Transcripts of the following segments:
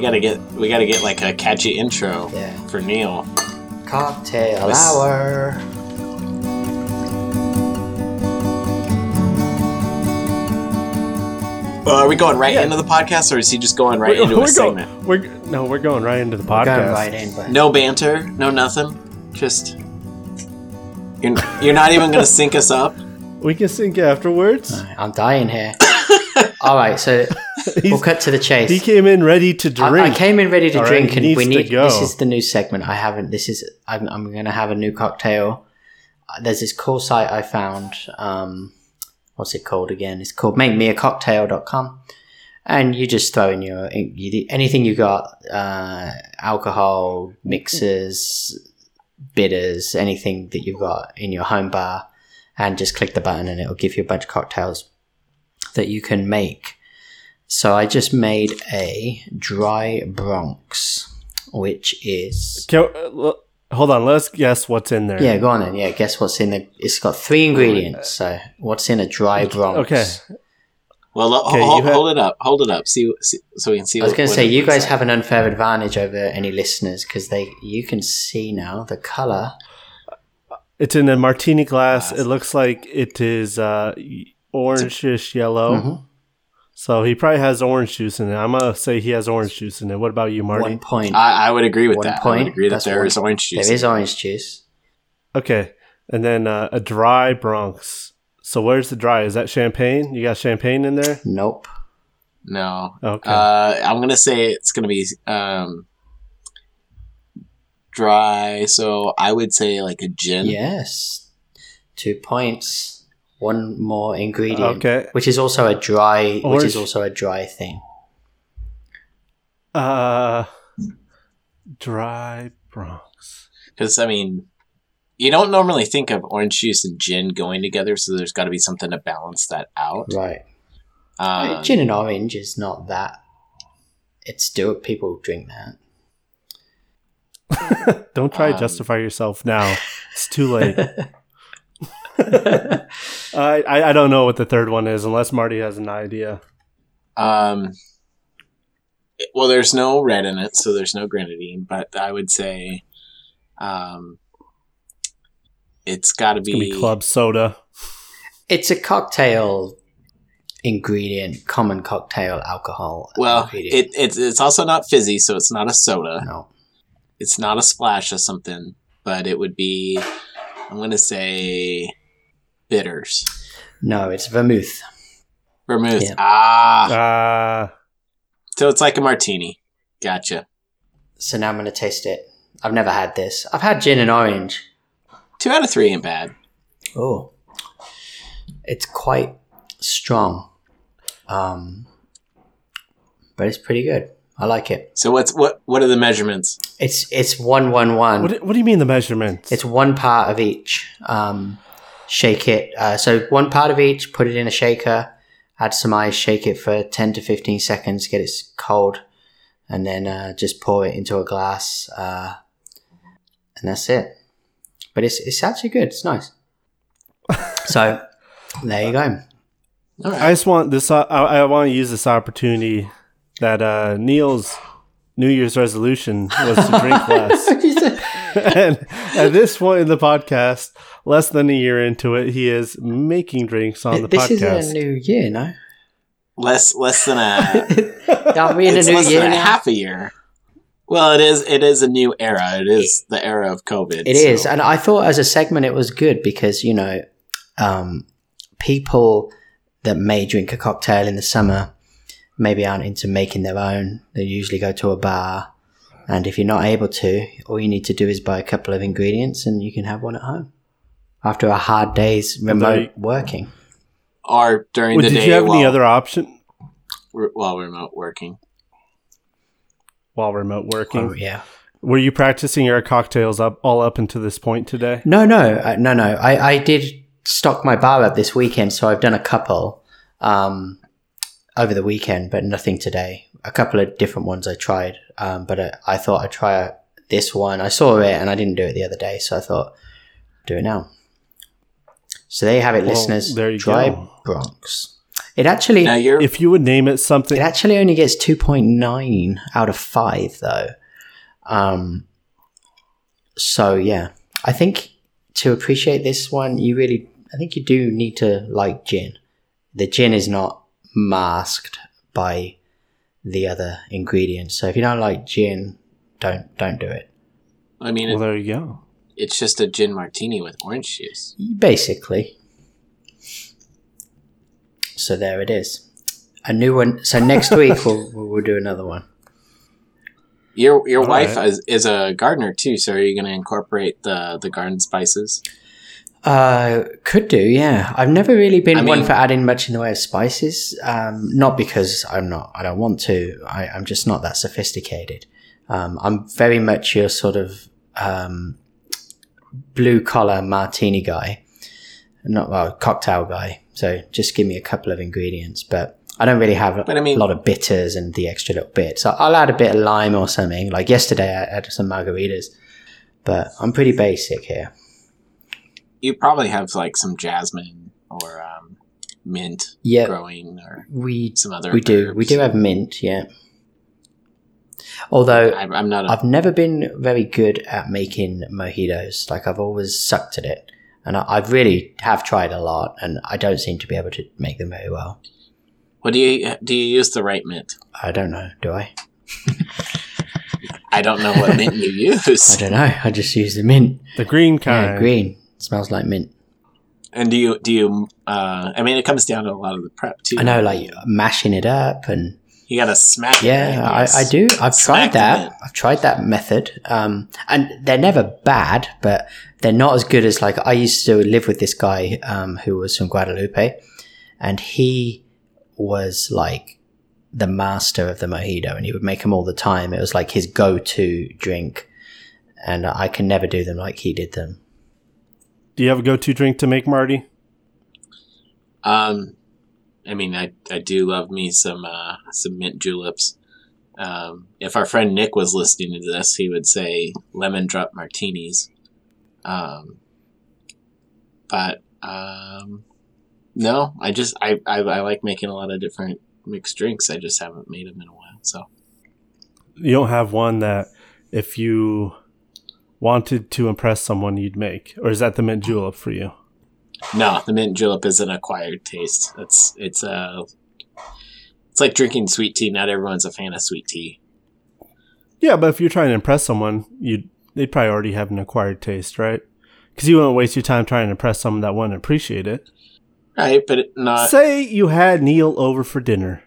We gotta get we gotta get like a catchy intro Yeah. for Neil. Cocktail This- hour. Well, are we going right Yeah. into the podcast, or is he just going right we're, into we're a going, segment? we're no, we're going right into the podcast. right in, but No banter, no nothing. Just you're you're not even gonna sync us up. We can sync afterwards. Alright, I'm dying here. All right, so we'll cut to the chase. he came in ready to drink. I came in ready to All right, drink, he and we need. go. This is the new segment. I haven't. This is. I'm, I'm going to have a new cocktail. Uh, There's this cool site I found. Um, what's it called again? It's called MakeMeACocktail.com, and you just throw in your you, anything you got, uh, alcohol mixers, bitters, anything that you've got in your home bar, and just click the button, and it'll give you a bunch of cocktails that you can make. So I just made a dry Bronx, which is Can- uh, l- hold on, let's guess what's in there. yeah. Go on then. Yeah, guess what's in the? It's got three ingredients. So what's in a dry Bronx? Okay. Well, lo- Okay, hold, you had- hold it up, hold it up, see, see so we can see. I was going to say you guys have an unfair advantage over any listeners because they you can see now the color. It's in a martini glass. Glass. It looks like it is uh, orangish yellow. Mhm. So he probably has orange juice in it. I'm gonna say he has orange juice in it. What about you, Marty? One point. I, I would agree with One that. I point. would agree that That's there one. is orange juice. there is orange juice. Okay, and then uh, a dry Bronx. So where's the dry? Is that champagne? You got champagne in there? Nope. No, Okay. uh, I'm gonna say it's gonna be um, dry. So I would say like a gin. Yes. Two points. One more ingredient. Okay. Which is also a dry. Which is also a dry thing. Uh, dry Bronx. Because I mean, you don't normally think of orange juice and gin going together, so there's got to be something to balance that out. Right. Um, Gin and orange is not that. It's still people drink that. Don't try to Um, justify yourself now. It's too late. I, I I don't know what the third one is unless Marty has an idea. Um, well, there's no red in it, so there's no grenadine. But I would say, um, it's got to gonna be, be club soda. It's a cocktail ingredient, common cocktail alcohol. Well, ingredient. it, it's it's also not fizzy, so it's not a soda. no. It's not a splash of something, but it would be. I'm gonna say bitters, No, it's vermouth. vermouth. Yeah. Ah, Uh, so it's like a martini. Gotcha. So now I'm going to taste it. I've never had this. I've had gin and orange. Two out of three ain't bad. Oh, it's quite strong, um, but it's pretty good. I like it. So what's what? What are the measurements? It's it's one one one. what do, what do you mean the measurements? It's one part of each. Um, shake it. Uh, so one part of each. Put it in a shaker. Add some ice. Shake it for ten to fifteen seconds. Get it cold, and then uh, just pour it into a glass. Uh, and that's it. But it's it's actually good. It's nice. so there you go. All right. I just want this. Uh, I, I want to use this opportunity that uh, Neil's New Year's resolution was to drink less. and at this point in the podcast, less than a year into it, he is making drinks on the this podcast. is a new year, no? less less than a. Aren't we in a new less year than a half a year. Well, it is. It is a new era. It is the era of COVID. It so- is, and I thought as a segment it was good because you know, um, people that may drink a cocktail in the summer maybe aren't into making their own. They usually go to a bar, and if you're not able to, all you need to do is buy a couple of ingredients, and you can have one at home after a hard day's remote working. or during Well, the did day you have any other option while remote working. while remote working? Oh yeah. Were you practicing your cocktails up all up until this point today? No, no, uh, no, no. I, I did stock my bar up this weekend, so I've done a couple um, over the weekend, but nothing today. A couple of different ones I tried, um, but I, I thought I'd try this one. I saw it and I didn't do it the other day, so I thought, do it now. So there you have it, Well, listeners. there you Dry go. Bronx. It actually Now you're If you would name it something, it actually only gets two point nine out of five though. Um. So yeah, I think to appreciate this one, you really, I think you do need to like gin. The gin is not masked by the other ingredients. So if you don't like gin, don't don't do it. I mean, well, it, there you go. it's just a gin martini with orange juice. Basically. So there it is. A new one. So next week we'll, we'll we'll do another one. Your your All wife right. is, is a gardener too, so are you going to incorporate the the garden spices? Uh, could do, yeah. I've never really been I one mean- for adding much in the way of spices. Um, not because I'm not, I don't want to. I, I'm just not that sophisticated. Um, I'm very much your sort of um, blue collar martini guy, not well cocktail guy. So just give me a couple of ingredients, but I don't really have But I mean- a lot of bitters and the extra little bit. So I'll add a bit of lime or something. Like yesterday, I added some margaritas, but I'm pretty basic here. You probably have like some jasmine or um, mint Yeah, growing or we some other. We do. We do have mint, yeah. Although I, I'm not. A, I've never been very good at making mojitos. Like I've always sucked at it, and I, I've really have tried a lot, and I don't seem to be able to make them very well. what do you do? You use the right mint? I don't know. Do I? I don't know what mint you use. I don't know. I just use the mint. The green kind. Yeah, green smells like mint. And do you do you? Uh, I mean, it comes down to a lot of the prep too. I know, like mashing it up, and you got to smack. yeah. I, I do. I've tried that. I've tried that method, um, and they're never bad, but they're not as good as like I used to live with this guy um, who was from Guadalupe, and he was like the master of the mojito, and he would make them all the time. It was like his go-to drink, and I can never do them like he did them. Do you have a go-to drink to make, Marty? Um, I mean, I, I do love me some uh, some mint juleps. Um, if our friend Nick was listening to this, he would say lemon drop martinis. Um, but um, no, I just I, I I like making a lot of different mixed drinks. I just haven't made them in a while. So You don't have one that if you wanted to impress someone, you'd make, or is that the mint julep for you? no, the mint julep is an acquired taste. It's it's a it's like drinking sweet tea. Not everyone's a fan of sweet tea. Yeah, but if you're trying to impress someone, you they'd probably already have an acquired taste, right? Because you wouldn't waste your time trying to impress someone that wouldn't appreciate it. Right, but it- not. Say you had Neil over for dinner.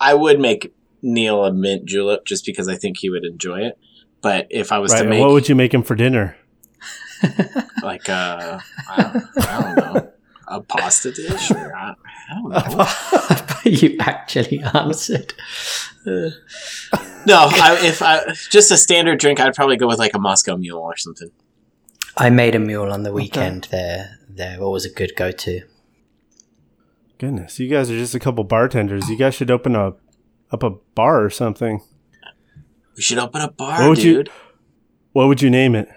I would make Neil a mint julep just because I think he would enjoy it. But if I was Right. to make what would you make him for dinner? like a, I don't, I don't know, a pasta dish or I, I don't know. you actually answered. Uh, No, I, if I just a standard drink, I'd probably go with like a Moscow Mule or something. I made a mule on the weekend. They're they're always a good go-to. Goodness, you guys are just a couple bartenders. You guys should open a up a bar or something. We should open a bar, What would you- dude. What would you name it?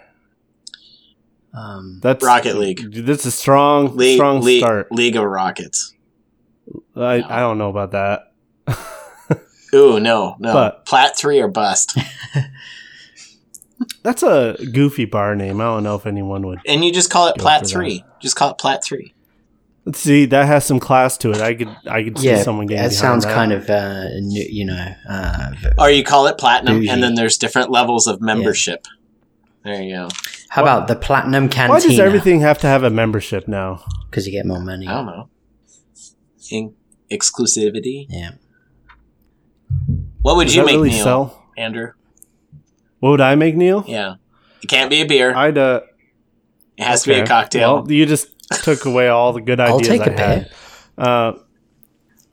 Um, That's Rocket League. That's a strong, League, strong League, start. League of Rockets. I, I don't know about that. Ooh, no, no. But- Plat three or bust. That's a goofy bar name. I don't know if anyone would. And you just call it Plat for that. three. Just call it Plat three. Let's see. That has some class to it. I could, I could see yeah, someone getting. that behind sounds that. kind of uh, you know. Uh, Or you call it platinum, Bougie. and then there's different levels of membership. There you go. how about the platinum cantina? Why does everything have to have a membership now? Because you get more money. I don't know. In- exclusivity. Yeah. What would Does you make, really Neil? sell? Andrew? What would I make, Neil? Yeah. It can't be a beer. I'd. Uh, it has to be a cocktail. Well, you just took away all the good I'll ideas take I a had. Uh,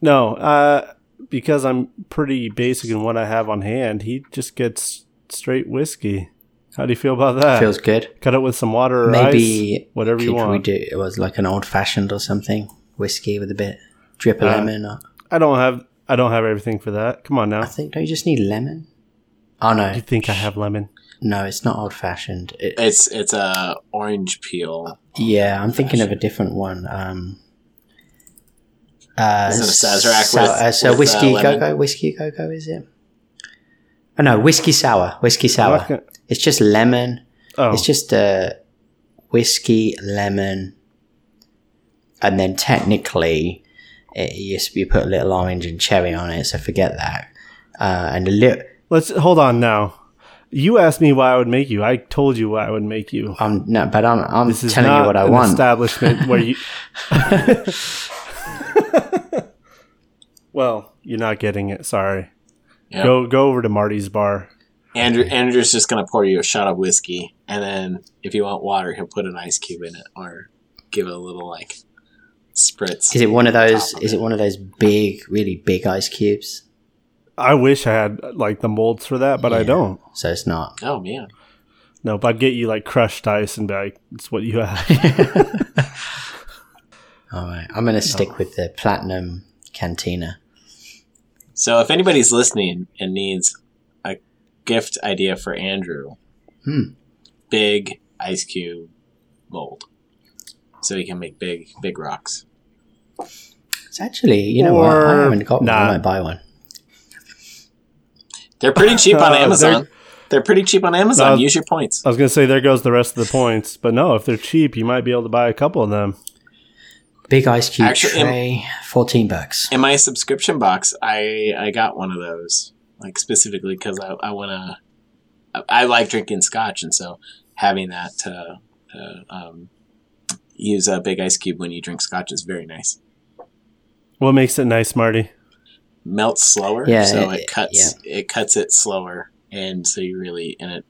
no, uh, because I'm pretty basic in what I have on hand. He just gets straight whiskey. How do you feel about that? Feels good. Cut it with some water or Maybe ice, whatever you could we want. do? It was like an old fashioned or something. Whiskey with a bit drip of Uh, lemon. Or, I don't have. I don't have everything for that. Come on now. I think don't you just need lemon? Oh no, You think I have lemon? No, it's not old fashioned. It, It's it's a orange peel. yeah, I'm thinking of a different one. Um, Uh, Isn't it Sazerac so, with- uh, so with, uh, whiskey lemon? cocoa, whiskey cocoa, is it? Oh no, whiskey sour, whiskey sour. not gonna- It's just lemon. oh, It's just a whiskey, lemon, and then technically, it, you, you put a little orange and cherry on it. So forget that. Uh, and a little. let's hold on now. You asked me why I would make you. I told you why I would make you. Um, no, but I'm I'm This is telling not you what I an want. establishment where you. well, you're not getting it. Sorry. Yeah. Go go over to Marty's bar. Andrew Andrew's just gonna pour you a shot of whiskey, and then if you want water, he'll put an ice cube in it, or give it a little like spritz. Is it one of those? top of Is it one of those big, really big ice cubes? I wish I had like the molds for that, but I don't. So it's not. Oh man, No, but I'd get you like crushed ice and be like, "It's what you have." All right, I'm gonna stick with the platinum cantina. So if anybody's listening and needs a gift idea for Andrew, Hmm. big ice cube mold, so he can make big big rocks. It's actually, you know what? I haven't got one. I might buy one. They're pretty cheap on Amazon. they're- They're, pretty cheap on Amazon. Uh, Use your points. I was gonna say there goes the rest of the points, but no, if they're cheap, you might be able to buy a couple of them. Big ice cube Actually, in- tray, fourteen bucks. In my subscription box, I I got one of those like specifically because I I want to. I, I like drinking scotch, and so having that to, to um, use a big ice cube when you drink scotch is very nice. What makes it nice, Marty? Melts slower. Yeah, so it- it cuts it cuts it slower, and so you really and it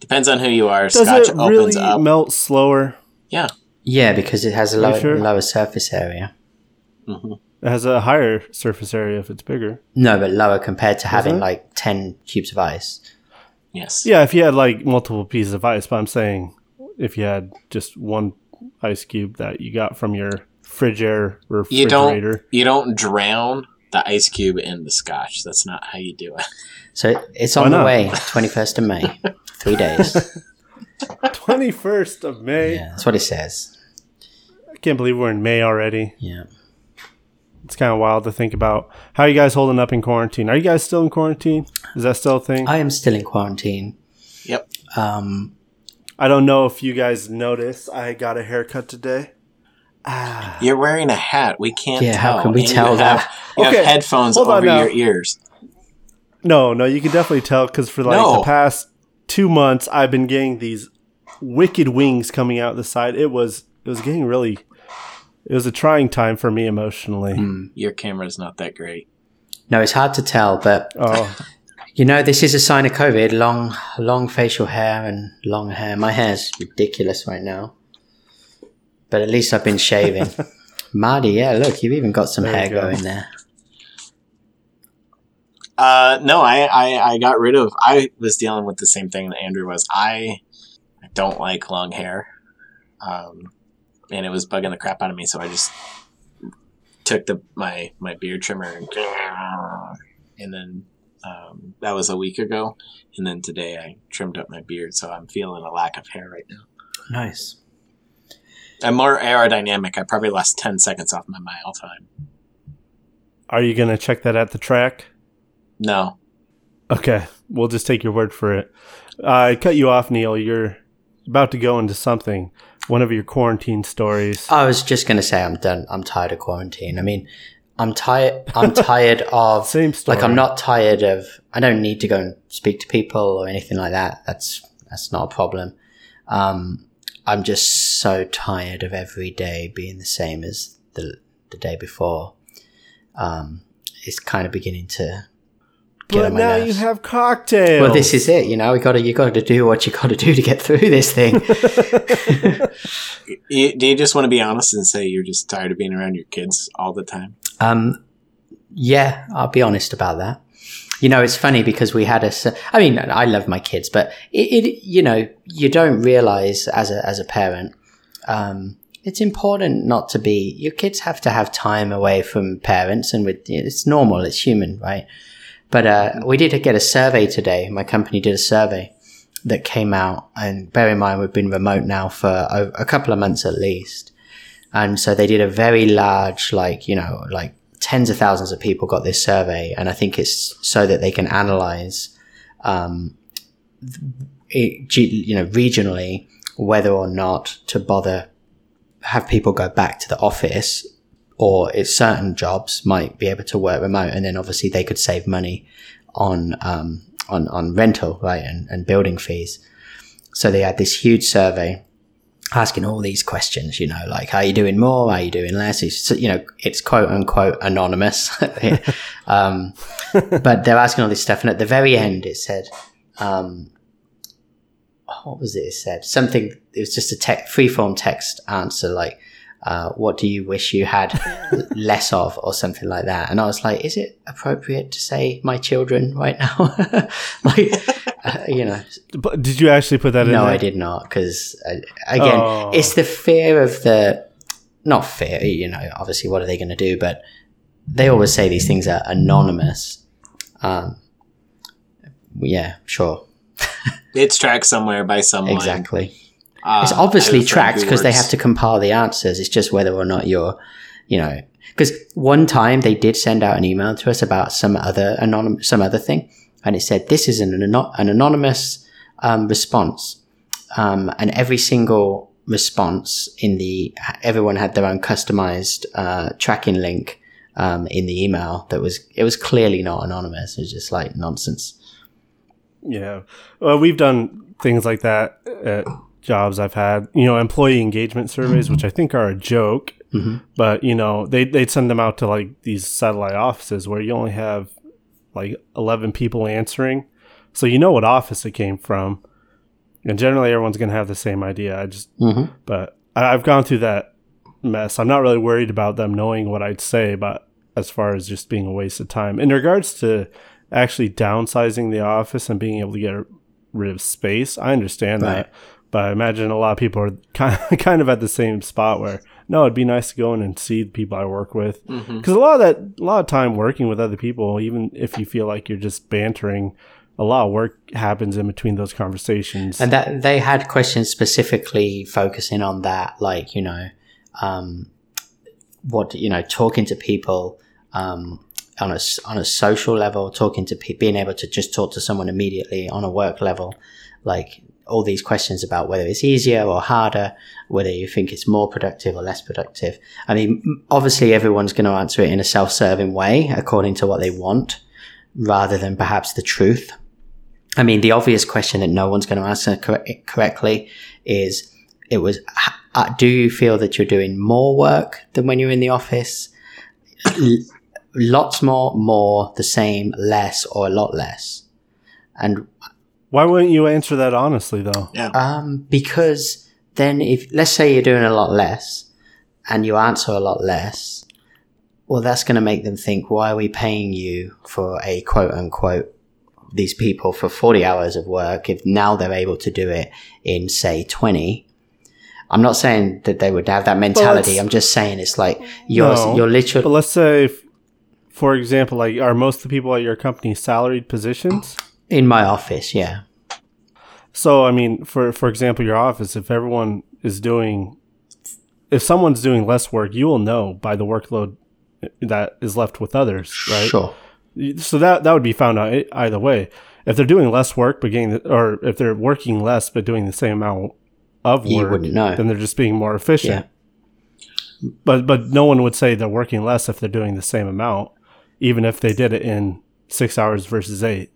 depends on who you are. Does Scotch it opens up. melt slower? Yeah, Yeah, because it has a lower, sure? lower surface area. Mhm. It has a higher surface area if it's bigger. No, but lower compared to having it? like ten cubes of ice. Yes. Yeah, if you had like multiple pieces of ice, but I'm saying if you had just one ice cube that you got from your fridge air You don't refrigerator. you don't drown the ice cube in the scotch. That's not how you do it. So it's on the way, twenty first of May, three days. Twenty first of May. Yeah, that's what it says. I can't believe we're in May already. Yeah. It's kind of wild to think about. How are you guys holding up in quarantine? Are you guys still in quarantine? Is that still a thing? I am still in quarantine. Yep. Um, I don't know if you guys noticed. I got a haircut today. Ah. You're wearing a hat. We can't Yeah, tell. how can we And you tell have- that? You Okay, have headphones hold on over now. your ears. No, no, you can definitely tell because for like No. the past two months, I've been getting these wicked wings coming out the side. It was it was getting really. It was a trying time for me emotionally. hmm. Your camera's not that great. no, it's hard to tell, but Oh, you know, this is a sign of COVID. Long, long facial hair and long hair. My hair's ridiculous right now, but at least I've been shaving. Marty, yeah, look, you've even got some There hair go. going there. Uh, no, I, I, I got rid of. I was dealing with the same thing that Andrew was. I, I don't like long hair, um, and it was bugging the crap out of me. So I just took the my my beard trimmer and, and then um, that was a week ago, and then today I trimmed up my beard. So I'm feeling a lack of hair right now. Nice. I'm more aerodynamic. I probably lost ten seconds off my mile time. are you gonna check that at the track? No, Okay, we'll just take your word for it. I cut you off, Neil. You're about to go into something. One of your quarantine stories. I was just gonna say I'm done. I'm tired of quarantine. I mean, I'm tired. I'm tired of Same story. like I'm not tired of. I don't need to go and speak to people or anything like that. That's that's not a problem. Um, I'm just so tired of every day being the same as the the day before. Um, it's kind of beginning to get But on my now nerves. you have cocktails. well, this is it. You know, we got to you got to do what you got to do to get through this thing. do you just want to be honest and say you're just tired of being around your kids all the time? Um, yeah, I'll be honest about that. You know, it's funny because we had a. I mean, I love my kids, but it, it you know, you don't realize as a as a parent, um, it's important not to be. Your kids have to have time away from parents, and with it's normal, it's human, right? But uh, we did get a survey today. My company did a survey that came out, and bear in mind we've been remote now for a, a couple of months at least. and so they did a very large, like you know, like tens of thousands of people got this survey, and I think it's so that they can analyze, um, it, you know, regionally whether or not to bother have people go back to the office or if certain jobs might be able to work remote and then obviously they could save money on um, on on rental right and, and building fees. So they had this huge survey asking all these questions you know like are you doing more are you doing less it's, you know it's quote unquote anonymous um, but they're asking all this stuff and at the very end it said um, what was it? It said something. It was just a free form text answer like, uh, "What do you wish you had less of?" or something like that. And I was like, "Is it appropriate to say my children right now?" like, uh, you know. But did you actually put that no, in? No. I did not. Because uh, again, Oh. it's the fear of the not fear. You know, obviously, what are they going to do? But they always say these things are anonymous. Um, yeah, sure. It's tracked somewhere by someone. Exactly. Uh, it's obviously tracked because they have to compile the answers. It's just whether or not you're, you know, because one time they did send out an email to us about some other anonymous, some other thing, and it said this is an, an anonymous um, response, um, and every single response in the everyone had their own customized uh, tracking link um, in the email that was it was clearly not anonymous. It was just like nonsense. Yeah. Well, we've done things like that at jobs I've had. You know, employee engagement surveys, which I think are a joke, Mhm. but you know, they they'd send them out to like these satellite offices where you only have like eleven people answering, so you know what office it came from, and generally everyone's gonna have the same idea. I just, hmm but I, I've gone through that mess. I'm not really worried about them knowing what I'd say, but as far as just being a waste of time in regards to actually downsizing the office and being able to get rid of space, I understand Right. that. But I imagine a lot of people are kind of, kind of at the same spot where no, it'd be nice to go in and see the people I work with because a lot of that, a lot of time working with other people, even if you feel like you're just bantering, a lot of work happens in between those conversations. And that they had questions specifically focusing on that, like you know, um, what you know, talking to people um, on a on a social level, talking to pe- being able to just talk to someone immediately on a work level, like all these questions about whether it's easier or harder, whether you think it's more productive or less productive. I mean, obviously everyone's going to answer it in a self-serving way according to what they want, rather than perhaps the truth. I mean, the obvious question that no one's going to answer cor- correctly is it was, uh, do you feel that you're doing more work than when you're in the office? Lots more, more, the same, less, or a lot less? And Why wouldn't you answer that honestly, though? um, because then if, let's say you're doing a lot less and you answer a lot less, well, that's going to make them think, why are we paying you for a quote unquote these people for 40 hours of work if now they're able to do it in say 20 i'm not saying that they would have that mentality i'm just saying it's like you're No, you're literally But literally let's say, if, for example, like are most of the people at your company salaried positions? In my office yeah So I mean, for for example, your office, if everyone is doing, if someone's doing less work, you will know by the workload that is left with others, right? sure So that that would be found out either way. If they're doing less work but getting, the, or if they're working less but doing the same amount of work, You wouldn't know. Then they're just being more efficient. Yeah. But but no one would say they're working less if they're doing the same amount, even if they did it in six hours versus eight.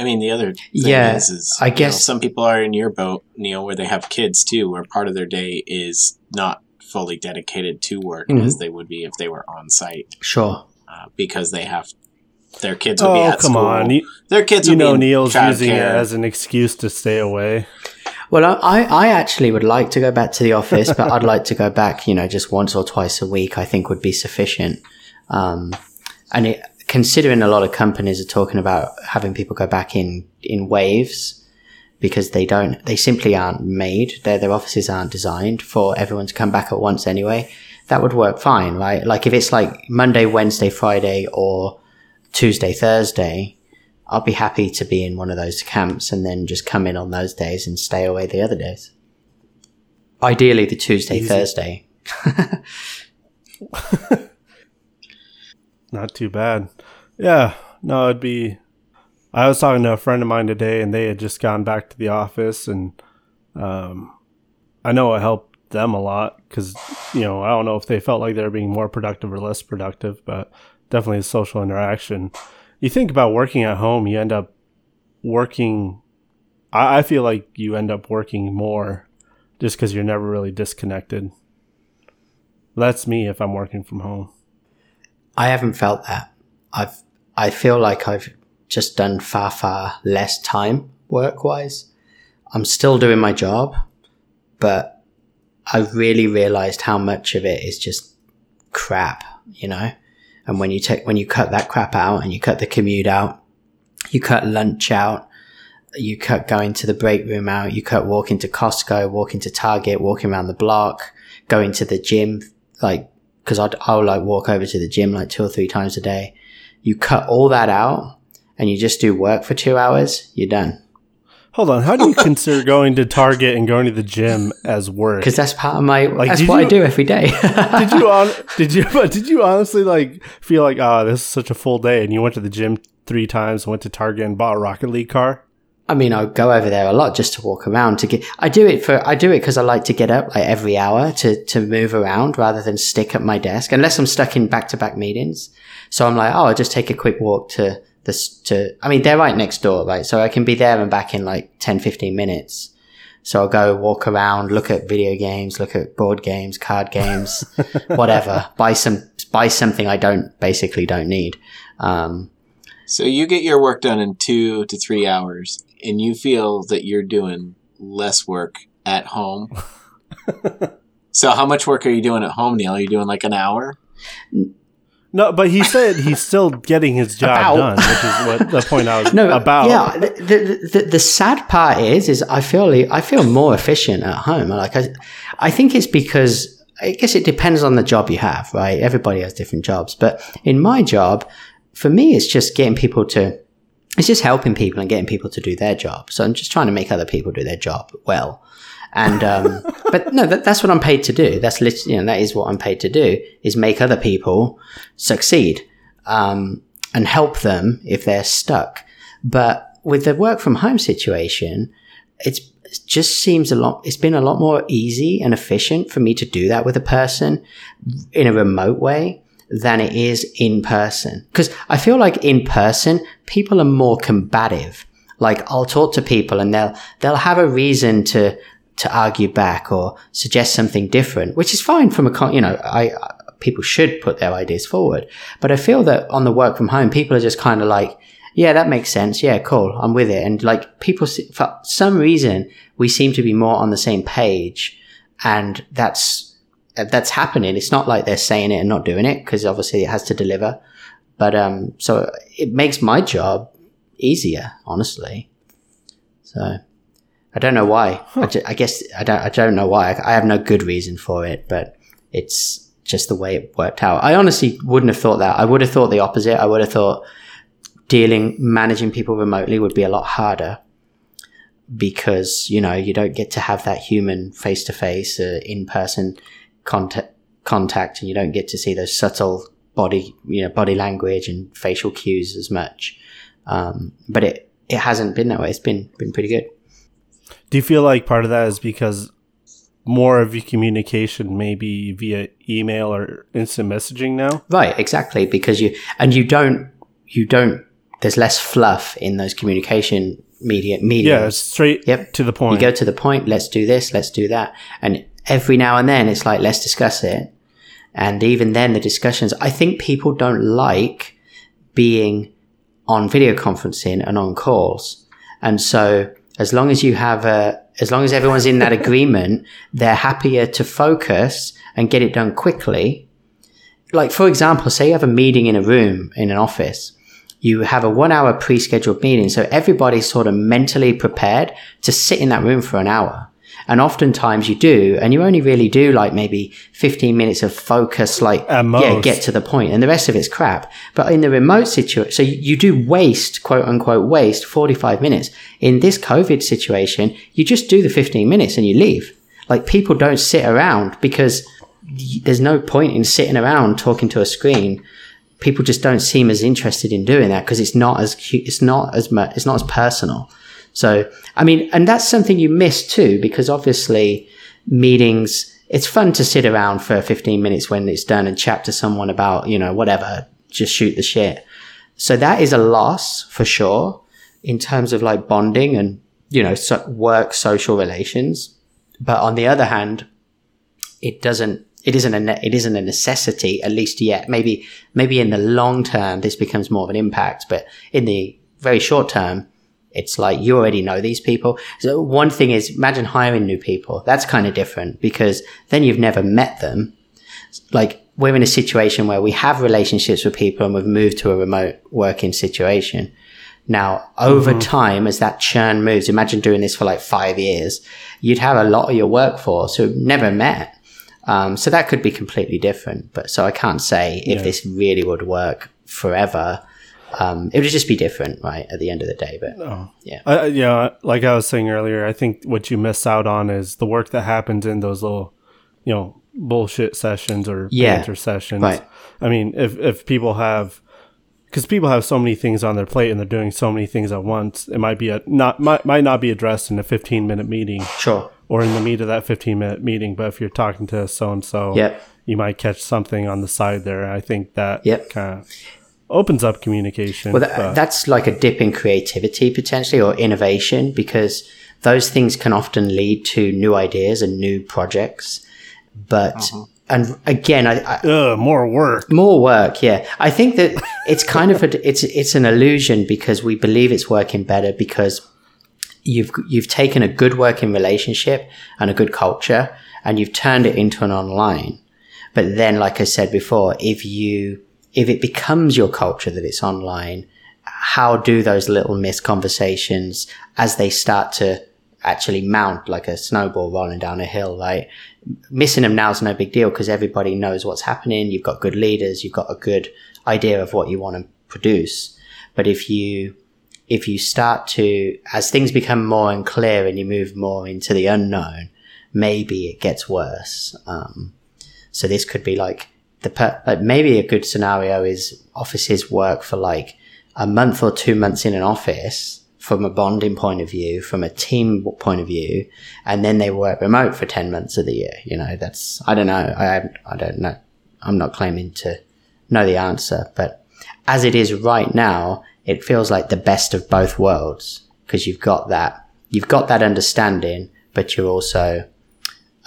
I mean, the other thing Yeah, is, is I you know, guess- some people are in your boat, Neil, where they have kids too, where part of their day is not fully dedicated to work Mhm. as they would be if they were on site, sure uh, because they have their kids would be Oh at come school. on! You, Their kids you would know be in Neil's using it as an excuse to stay away. Well, I, I actually would like to go back to the office, but I'd like to go back, you know, just once or twice a week, I think would be sufficient. Um, and it, considering a lot of companies are talking about having people go back in, in waves because they don't, they simply aren't made, their, their offices aren't designed for everyone to come back at once anyway. That would work fine, right? Like if it's like Monday, Wednesday, Friday, or Tuesday, Thursday, I'll be happy to be in one of those camps and then just come in on those days and stay away the other days. Ideally, the Tuesday, Easy. Thursday Not too bad. Yeah, no, it'd be. I was talking to a friend of mine today, and they had just gone back to the office, and um, I know it helped them a lot because you know I don't know if they felt like they were being more productive or less productive, but definitely social interaction. You think about working at home, you end up working. I, I feel like you end up working more just because you're never really disconnected. That's me if I'm working from home. I haven't felt that. I've I feel like I've just done far far less time work wise. I'm still doing my job, but I really realized how much of it is just crap, you know? And when you take when you cut that crap out and you cut the commute out, you cut lunch out, you cut going to the break room out, you cut walking to Costco, walking to Target, walking around the block, going to the gym, like, cause I'd, I'll like walk over to the gym like two or three times a day. You cut all that out and you just do work for two hours, you're done. Hold on, how do you consider going to Target and going to the gym as work? Because that's part of my, Like, that's what I do every day. did you on, did you but did you honestly like feel like ah this is such a full day and you went to the gym three times went to Target and bought a Rocket League car? I mean, I go over there a lot just to walk around to get, I do it for, I do it because I like to get up like every hour to, to move around rather than stick at my desk unless I'm stuck in back to back meetings. So I'm like, oh, I'll just take a quick walk to this, to, I mean, they're right next door, right? So I can be there and back in like 10, 15 minutes. So I'll go walk around, look at video games, look at board games, card games, whatever, buy some, buy something I don't, basically don't need. Um, So you get your work done in two to three hours, and you feel that you're doing less work at home. so how much work are you doing at home, Neil? Are you doing like an hour? No, but he said he's still getting his job About. done, which is what the point I was No, about. Yeah, the, the, the, the sad part is, is I feel I feel more efficient at home. Like I, I think it's because I guess it depends on the job you have, right? Everybody has different jobs, but in my job, for me, it's just getting people to, it's just helping people and getting people to do their job. So I'm just trying to make other people do their job well. And, um, but no, that, that's what I'm paid to do. That's literally, you know, that is what I'm paid to do is make other people succeed, um, and help them if they're stuck. But with the work from home situation, it's, it just seems a lot, it's been a lot more easy and efficient for me to do that with a person in a remote way than it is in person. Cause I feel like in person, people are more combative. Like I'll talk to people and they'll, they'll have a reason to, to argue back or suggest something different, which is fine from a, you know, I- people should put their ideas forward. But I feel that on the work from home, people are just kind of like, yeah, that makes sense. Yeah, cool. I'm with it. And like people, for some reason, we seem to be more on the same page. And that's, that's happening. It's not like they're saying it and not doing it because obviously it has to deliver. But, um, so it makes my job easier, honestly. So I don't know why. I, ju- I guess I don't, I don't know why. I, I have no good reason for it, but it's just the way it worked out. I honestly wouldn't have thought that. I would have thought the opposite. I would have thought dealing, managing people remotely would be a lot harder because, you know, you don't get to have that human face to face, in person contact, contact and you don't get to see those subtle body, you know, body language and facial cues as much. Um, but it, it hasn't been that way. It's been, been pretty good. Do you feel like part of that is because more of your communication may be via email or instant messaging now? Right, exactly. Because you and you don't you don't there's less fluff in those communication media media. Yeah, straight Yep. to the point. You go to the point, let's do this, let's do that. And every now and then it's like let's discuss it. And even then the discussions I think people don't like being on video conferencing and on calls. And so as long as you have a as long as everyone's in that agreement, they're happier to focus and get it done quickly like for example, say you have a meeting in a room in an office, you have a one hour pre-scheduled meeting. So everybody's sort of mentally prepared to sit in that room for an hour. And oftentimes you do, and you only really do like maybe 15 minutes of focus, like, yeah, get to the point, and the rest of it's crap. But in the remote situation, so you, do waste, quote unquote, waste 45 minutes. In this COVID situation, you just do the 15 minutes and you leave. Like people don't sit around because there's no point in sitting around talking to a screen. People just don't seem as interested in doing that because it's not as it's not as much it's not as personal. So I mean, and that's something you miss too because obviously meetings. It's fun to sit around for 15 minutes when it's done and chat to someone about you know whatever, just shoot the shit. So that is a loss for sure in terms of like bonding and you know so work social relations. But on the other hand, it doesn't it isn't a ne- it isn't a necessity at least yet maybe maybe in the long term this becomes more of an impact but in the very short term it's like you already know these people so one thing is imagine hiring new people that's kind of different because then you've never met them like we're in a situation where we have relationships with people and we've moved to a remote working situation now, over time, as that churn moves, imagine doing this for like five years, you'd have a lot of your workforce who've never met. Um, so that could be completely different. But so I can't say if Yeah. this really would work forever. Um, it would just be different, right? At the end of the day, but Oh. Yeah. I, yeah, like I was saying earlier, I think what you miss out on is the work that happens in those little, you know, bullshit sessions or Yeah. banter sessions. Right. I mean, if if people have, because people have so many things on their plate and they're doing so many things at once, it might be a not might might not be addressed in a fifteen minute meeting sure. or in the meat of that fifteen minute meeting. But if you're talking to so and so, Yep. you might catch something on the side there. I think that Yep. kind of opens up communication. Well, that, that's like a dip in creativity potentially or innovation because those things can often lead to new ideas and new projects. But, uh-huh. and again, I, I, Ugh, more work. more work yeah i think that it's kind of a it's it's an illusion because we believe it's working better because you've you've taken a good working relationship and a good culture and you've turned it into an online but then like i said before if you if it becomes your culture that it's online how do those little missed conversations as they start to actually mount like a snowball rolling down a hill right missing them now is no big deal because everybody knows what's happening. You've got good leaders. You've got a good idea of what you want to produce. But if you, if you start to, as things become more unclear and you move more into the unknown, maybe it gets worse. Um, so this could be like the, per- like maybe a good scenario is offices work for like a month or two months in an office from a bonding point of view, from a team point of view, and then they work remote for 10 months of the year. You know, that's, I don't know. I, I don't know. I'm not claiming to know the answer, but as it is right now, it feels like the best of both worlds because you've got that, you've got that understanding, but you're also,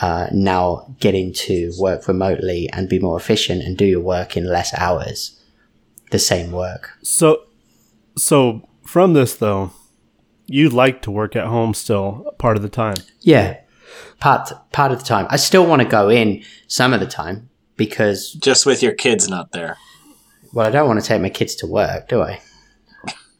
uh, now getting to work remotely and be more efficient and do your work in less hours. The same work. So, so from this though, you like to work at home still part of the time. Yeah. Part part of the time. I still want to go in some of the time because Just with your kids not there. well I don't want to take my kids to work, do I?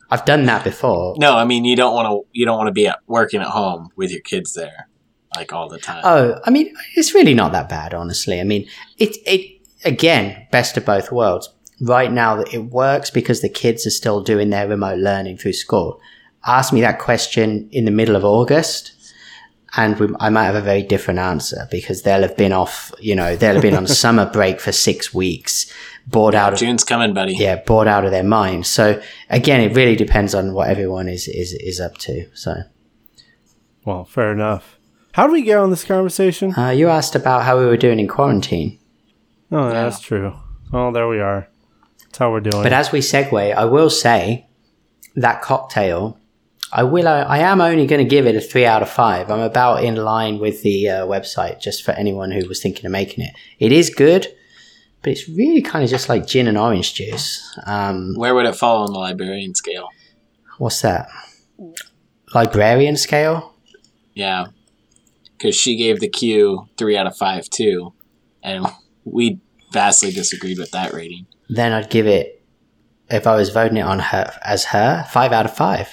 I've done that before. No, I mean you don't want to. You don't want to be at, working at home with your kids there, like all the time. Oh, I mean it's really not that bad honestly. I mean it it again, best of both worlds. Right now it works because the kids are still doing their remote learning through school. Ask me that question in the middle of August and we, I might have a very different answer because they'll have been off, you know, they'll have been on summer break for six weeks, bored out of June's coming, buddy. yeah, bored out of their mind. So again, it really depends on what everyone is is is up to. So Well, fair enough. How do we get on this conversation? uh, you asked about how we were doing in quarantine, Oh, that's true. Oh, there we are. That's how we're doing. but as we segue, I will say that cocktail. I will. I, I am only going to give it a three out of five. I'm about in line with the uh, website, just for anyone who was thinking of making it. It is good, but it's really kind of just like gin and orange juice. Um, Where would it fall on the librarian scale? what's that? Librarian scale? Yeah, because she gave the Q three out of five too, and we vastly disagreed with that rating. then I'd give it if I was voting it on her as her five out of five.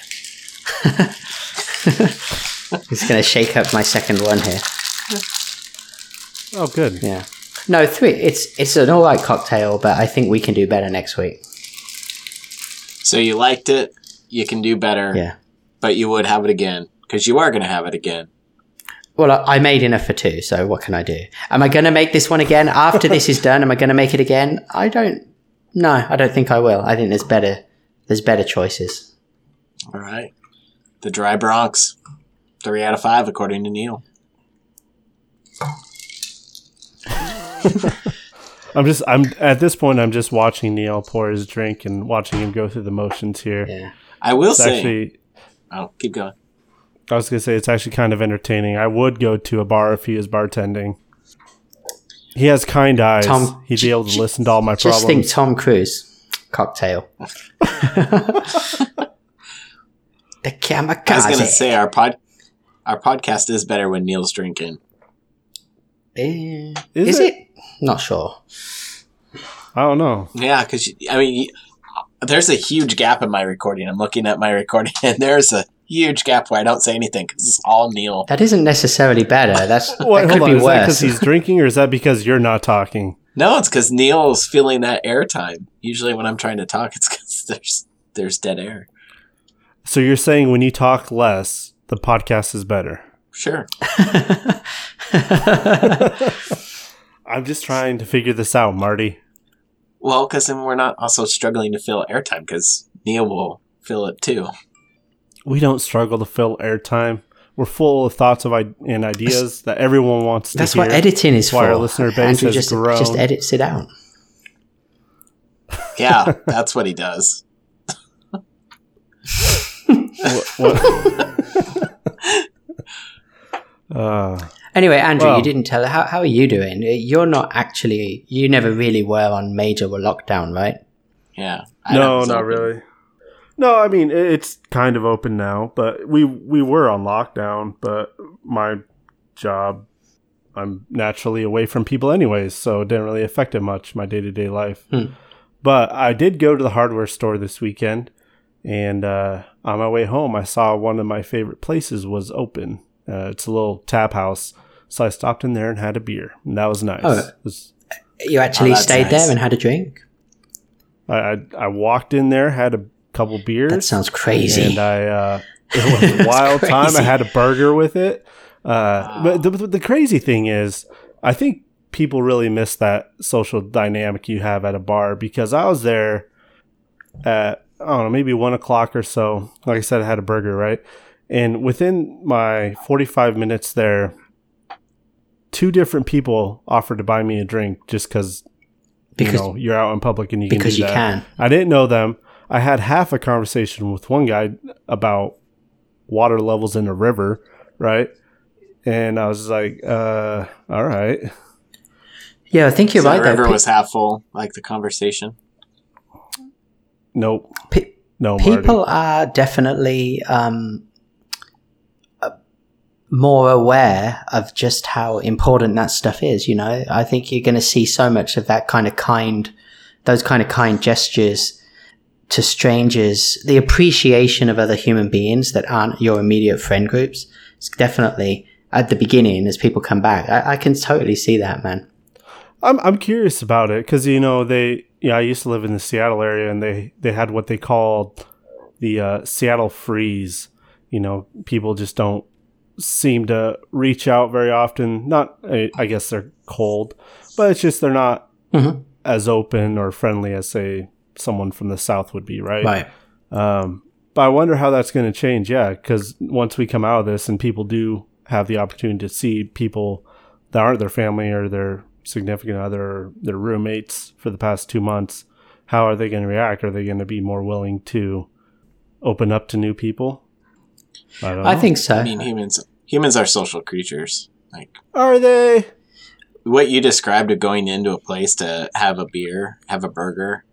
it's going to shake up my second one here. oh, good. Yeah, no three. It's it's an all right cocktail, but I think we can do better next week. So you liked it. You can do better. Yeah. But you would have it again because you are going to have it again. Well, I I made enough for two, so what can I do? Am I going to make this one again after this is done? Am I going to make it again? I don't. No, I don't think I will. I think there's better. There's better choices. All right. The Dry Bronx. Three out of five, according to Neil. I'm just I'm at this point I'm just watching Neil pour his drink and watching him go through the motions here. Yeah. I will It's say. actually oh, keep going. I was gonna say it's actually kind of entertaining. I would go to a bar if he is bartending. He has kind eyes. Tom, He'd be able to listen to all my problems. Just think. Tom Cruise cocktail. the kamikaze. I was gonna say our pod, our podcast is better when Neil's drinking. Eh, Is is, it? it? Not sure. I don't know. Yeah, because I mean, there's a huge gap in my recording. I'm looking at my recording, and there's a huge gap where I don't say anything because it's all Neil. That isn't necessarily better. Uh, that's What, that could on, be is that because he's drinking, or is that because you're not talking? No, it's because Neil's feeling that airtime. Usually, when I'm trying to talk, it's because there's there's dead air. So you're saying when you talk less, the podcast is better. Sure. I'm just trying to figure this out, Marty. Well, because then we're not also struggling to fill airtime because Neil will fill it too. We don't struggle to fill airtime. We're full of thoughts of I- and ideas that everyone wants to hear. That's hear. what editing is That's why for. our listener base Andrew has just, grown. just edits it out. Yeah, that's what he does. What- what- uh, Anyway, Andrew, Well- you didn't tell. How how are you doing? You're not actually. You never really were on major lockdown, right? Yeah. I no, know, not really. No, I mean it's kind of open now, but we we were on lockdown. But my job, I'm naturally away from people anyways, so it didn't really affect it much my day to day life. Hmm. But I did go to the hardware store this weekend, and uh, on my way home, I saw one of my favorite places was open. Uh, it's a little tap house, so I stopped in there and had a beer, and that was nice. Oh. Was- You actually Oh, stayed nice. there and had a drink. I, I I walked in there, had a couple beers. That sounds crazy. and I uh, it was a wild time. I had a burger with it. Uh, But the, the crazy thing is, I think people really miss that social dynamic you have at a bar because I was there at I don't know maybe one o'clock or so. Like I said, I had a burger right, and within my forty five minutes there. Two different people offered to buy me a drink just because you know you're out in public and you because can do you that. can. I didn't know them. I had half a conversation with one guy about water levels in the river, right? And I was like, uh, all right. Yeah, I think you're So right. the river Pe- was half full, like the conversation. Nope. pe- No, Marty. people are definitely um, uh, more aware of just how important that stuff is. You know, I think you're going to see so much of that kind of kind, those kind of kind gestures to strangers, the appreciation of other human beings that aren't your immediate friend groups. It's definitely at the beginning as people come back. I, I can totally see that, man. I'm I'm curious about it because you know they yeah I used to live in the Seattle area and they they had what they called the uh, Seattle freeze. You know, people just don't seem to reach out very often. Not I I guess they're cold, but it's just they're not Mhm. as open or friendly as say someone from the south would be, right? Right. Um, but I wonder how that's going to change. Yeah, because once we come out of this and people do have the opportunity to see people that aren't their family or their significant other or their roommates for the past two months, how are they going to react? Are they going to be more willing to open up to new people? I don't know. I think so. I mean, humans humans are social creatures. Like Are they? what you described of going into a place to have a beer, have a burger.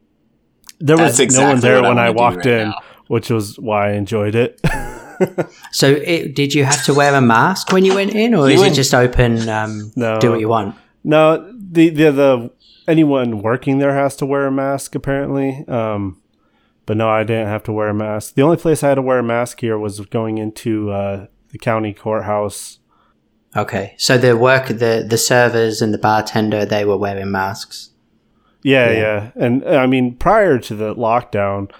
There was exactly no one there what I when I walked right in, now. which was why I enjoyed it. So, it, did you have to wear a mask when you went in, or You is it just open? Um, No. do what you want. No, the, the the anyone working there has to wear a mask apparently. Um, but no, I didn't have to wear a mask. The only place I had to wear a mask here was going into uh, the county courthouse. Okay, so the work, the the servers and the bartender, they were wearing masks. Yeah, Yeah. yeah, and I mean prior to the lockdown,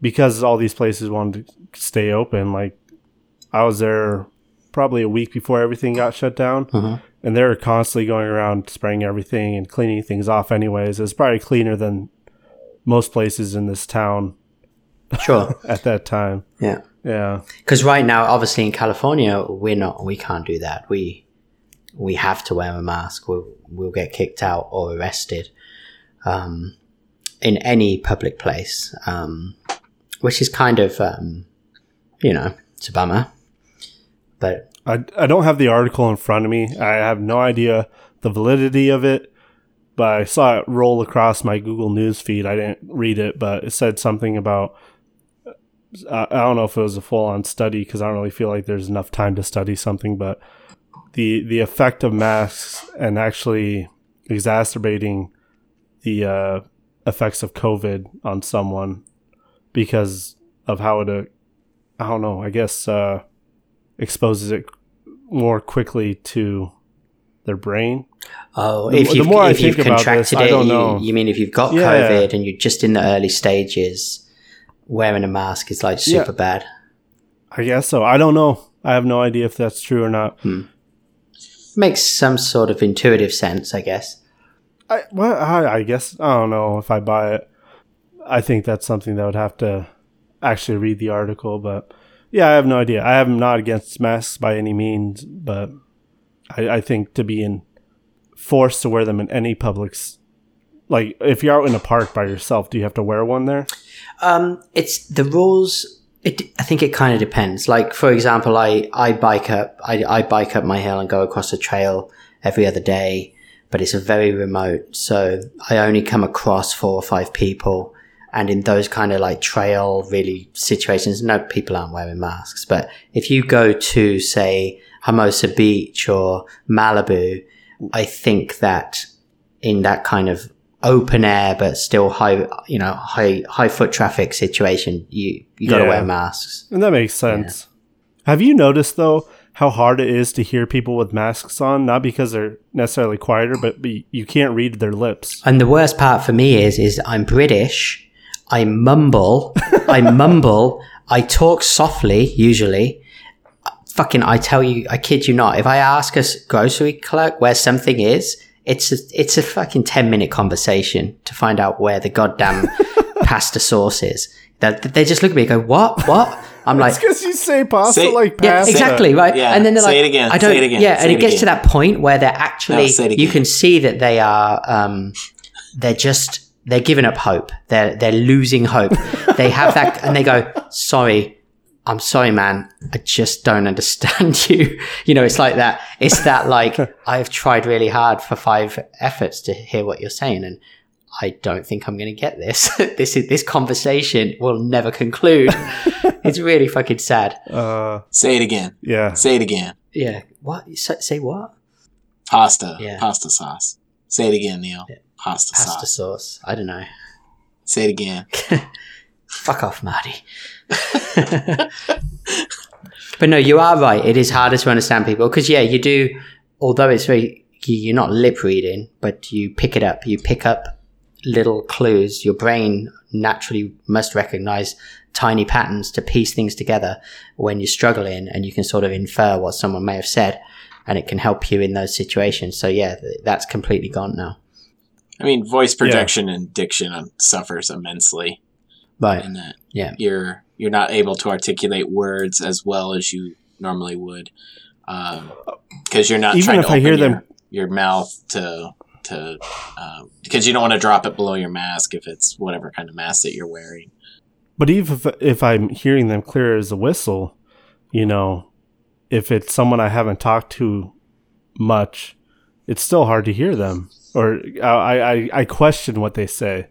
because all these places wanted to stay open, like I was there probably a week before everything got shut down, Mhm. and they were constantly going around spraying everything and cleaning things off. Anyways, it's probably cleaner than most places in this town Sure. at that time. yeah. Yeah, Because right now, obviously in California, we're not. We can't do that. We we have to wear a mask. We'll we'll get kicked out or arrested um, in any public place, um, which is kind of um, you know it's a bummer. But I I don't have the article in front of me. I have no idea the validity of it. But I saw it roll across my Google News feed. I didn't read it, but it said something about I I don't know if it was a full on study because I don't really feel like there's enough time to study something, but the the effect of masks and actually exacerbating the uh, effects of COVID on someone because of how it, uh, I don't know, I guess uh, exposes it more quickly to their brain. oh, The- if you've, more I if you've think about this, contracted I it, don't you, know. you mean if you've got Yeah. COVID and you're just in the early stages, wearing a mask is like super Yeah. bad. I guess so. I don't know. I have no idea if that's true or not. Makes some sort of intuitive sense, I guess. I, well, I, I guess I don't know if I buy it. I think that's something that would have to actually read the article, but yeah, I have no idea. I am not against masks by any means, but I, I think to be in forced to wear them in any public, like if you're out in a park by yourself, do you have to wear one there? Um, it's the rules. It, I think it kind of depends. Like for example, I, I bike up, I, I bike up my hill and go across a trail every other day, but it's a very remote. So I only come across four or five people. And in those kind of like trail really situations, no people aren't wearing masks. But if you go to say Hermosa Beach or Malibu, I think that in that kind of open air but still high you know high high foot traffic situation you you got to Yeah. wear masks And that makes sense. Have you noticed though how hard it is to hear people with masks on? Not because they're necessarily quieter, but be- you can't read their lips. and the worst part for me is is i'm british i mumble i mumble i talk softly usually fucking i tell you i kid you not if i ask a grocery clerk where something is it's a, it's a fucking 10 minute conversation to find out where the goddamn pasta sauce is that they just look at me and go what what i'm like because you say pasta Say- like Yeah, exactly, right? Yeah, and then they're say like, it again, I don't, say it again, yeah, say and it it gets to that point where they're actually, No, you can see that they are, um, they're just, they're giving up hope. They're, they're losing hope. they have that, and they go, sorry, I'm sorry, man. I just don't understand you. You know, it's like that. It's that like, I've tried really hard for five efforts to hear what you're saying and I don't think I'm going to get this. this is, this conversation will never conclude. it's really fucking sad. Uh, Say it again. yeah. Say it again. Yeah. What? You Say, say what? Pasta. Yeah. Pasta sauce. Say it again, Neil. Pasta, sauce. Pasta sauce. sauce. I don't know. Say it again. Fuck off, Marty. but no, you are right. It is harder to understand people because yeah, you do. Although it's very, you're not lip reading, but you pick it up. You pick up little clues. Your brain naturally must recognize tiny patterns to piece things together when you're struggling, and you can sort of infer what someone may have said, and it can help you in those situations. So yeah, that's completely gone now. I mean, voice projection and diction um, suffers immensely Right. in that Yeah. you're you're not able to articulate words as well as you normally would, Um because you're not Even trying if to I open hear your, them- your mouth to to um, because you don't want to drop it below your mask if it's whatever kind of mask that you're wearing. But even if, if I'm hearing them clear as a whistle, you know, if it's someone I haven't talked to much, it's still hard to hear them. Or uh, I, I, I question what they say.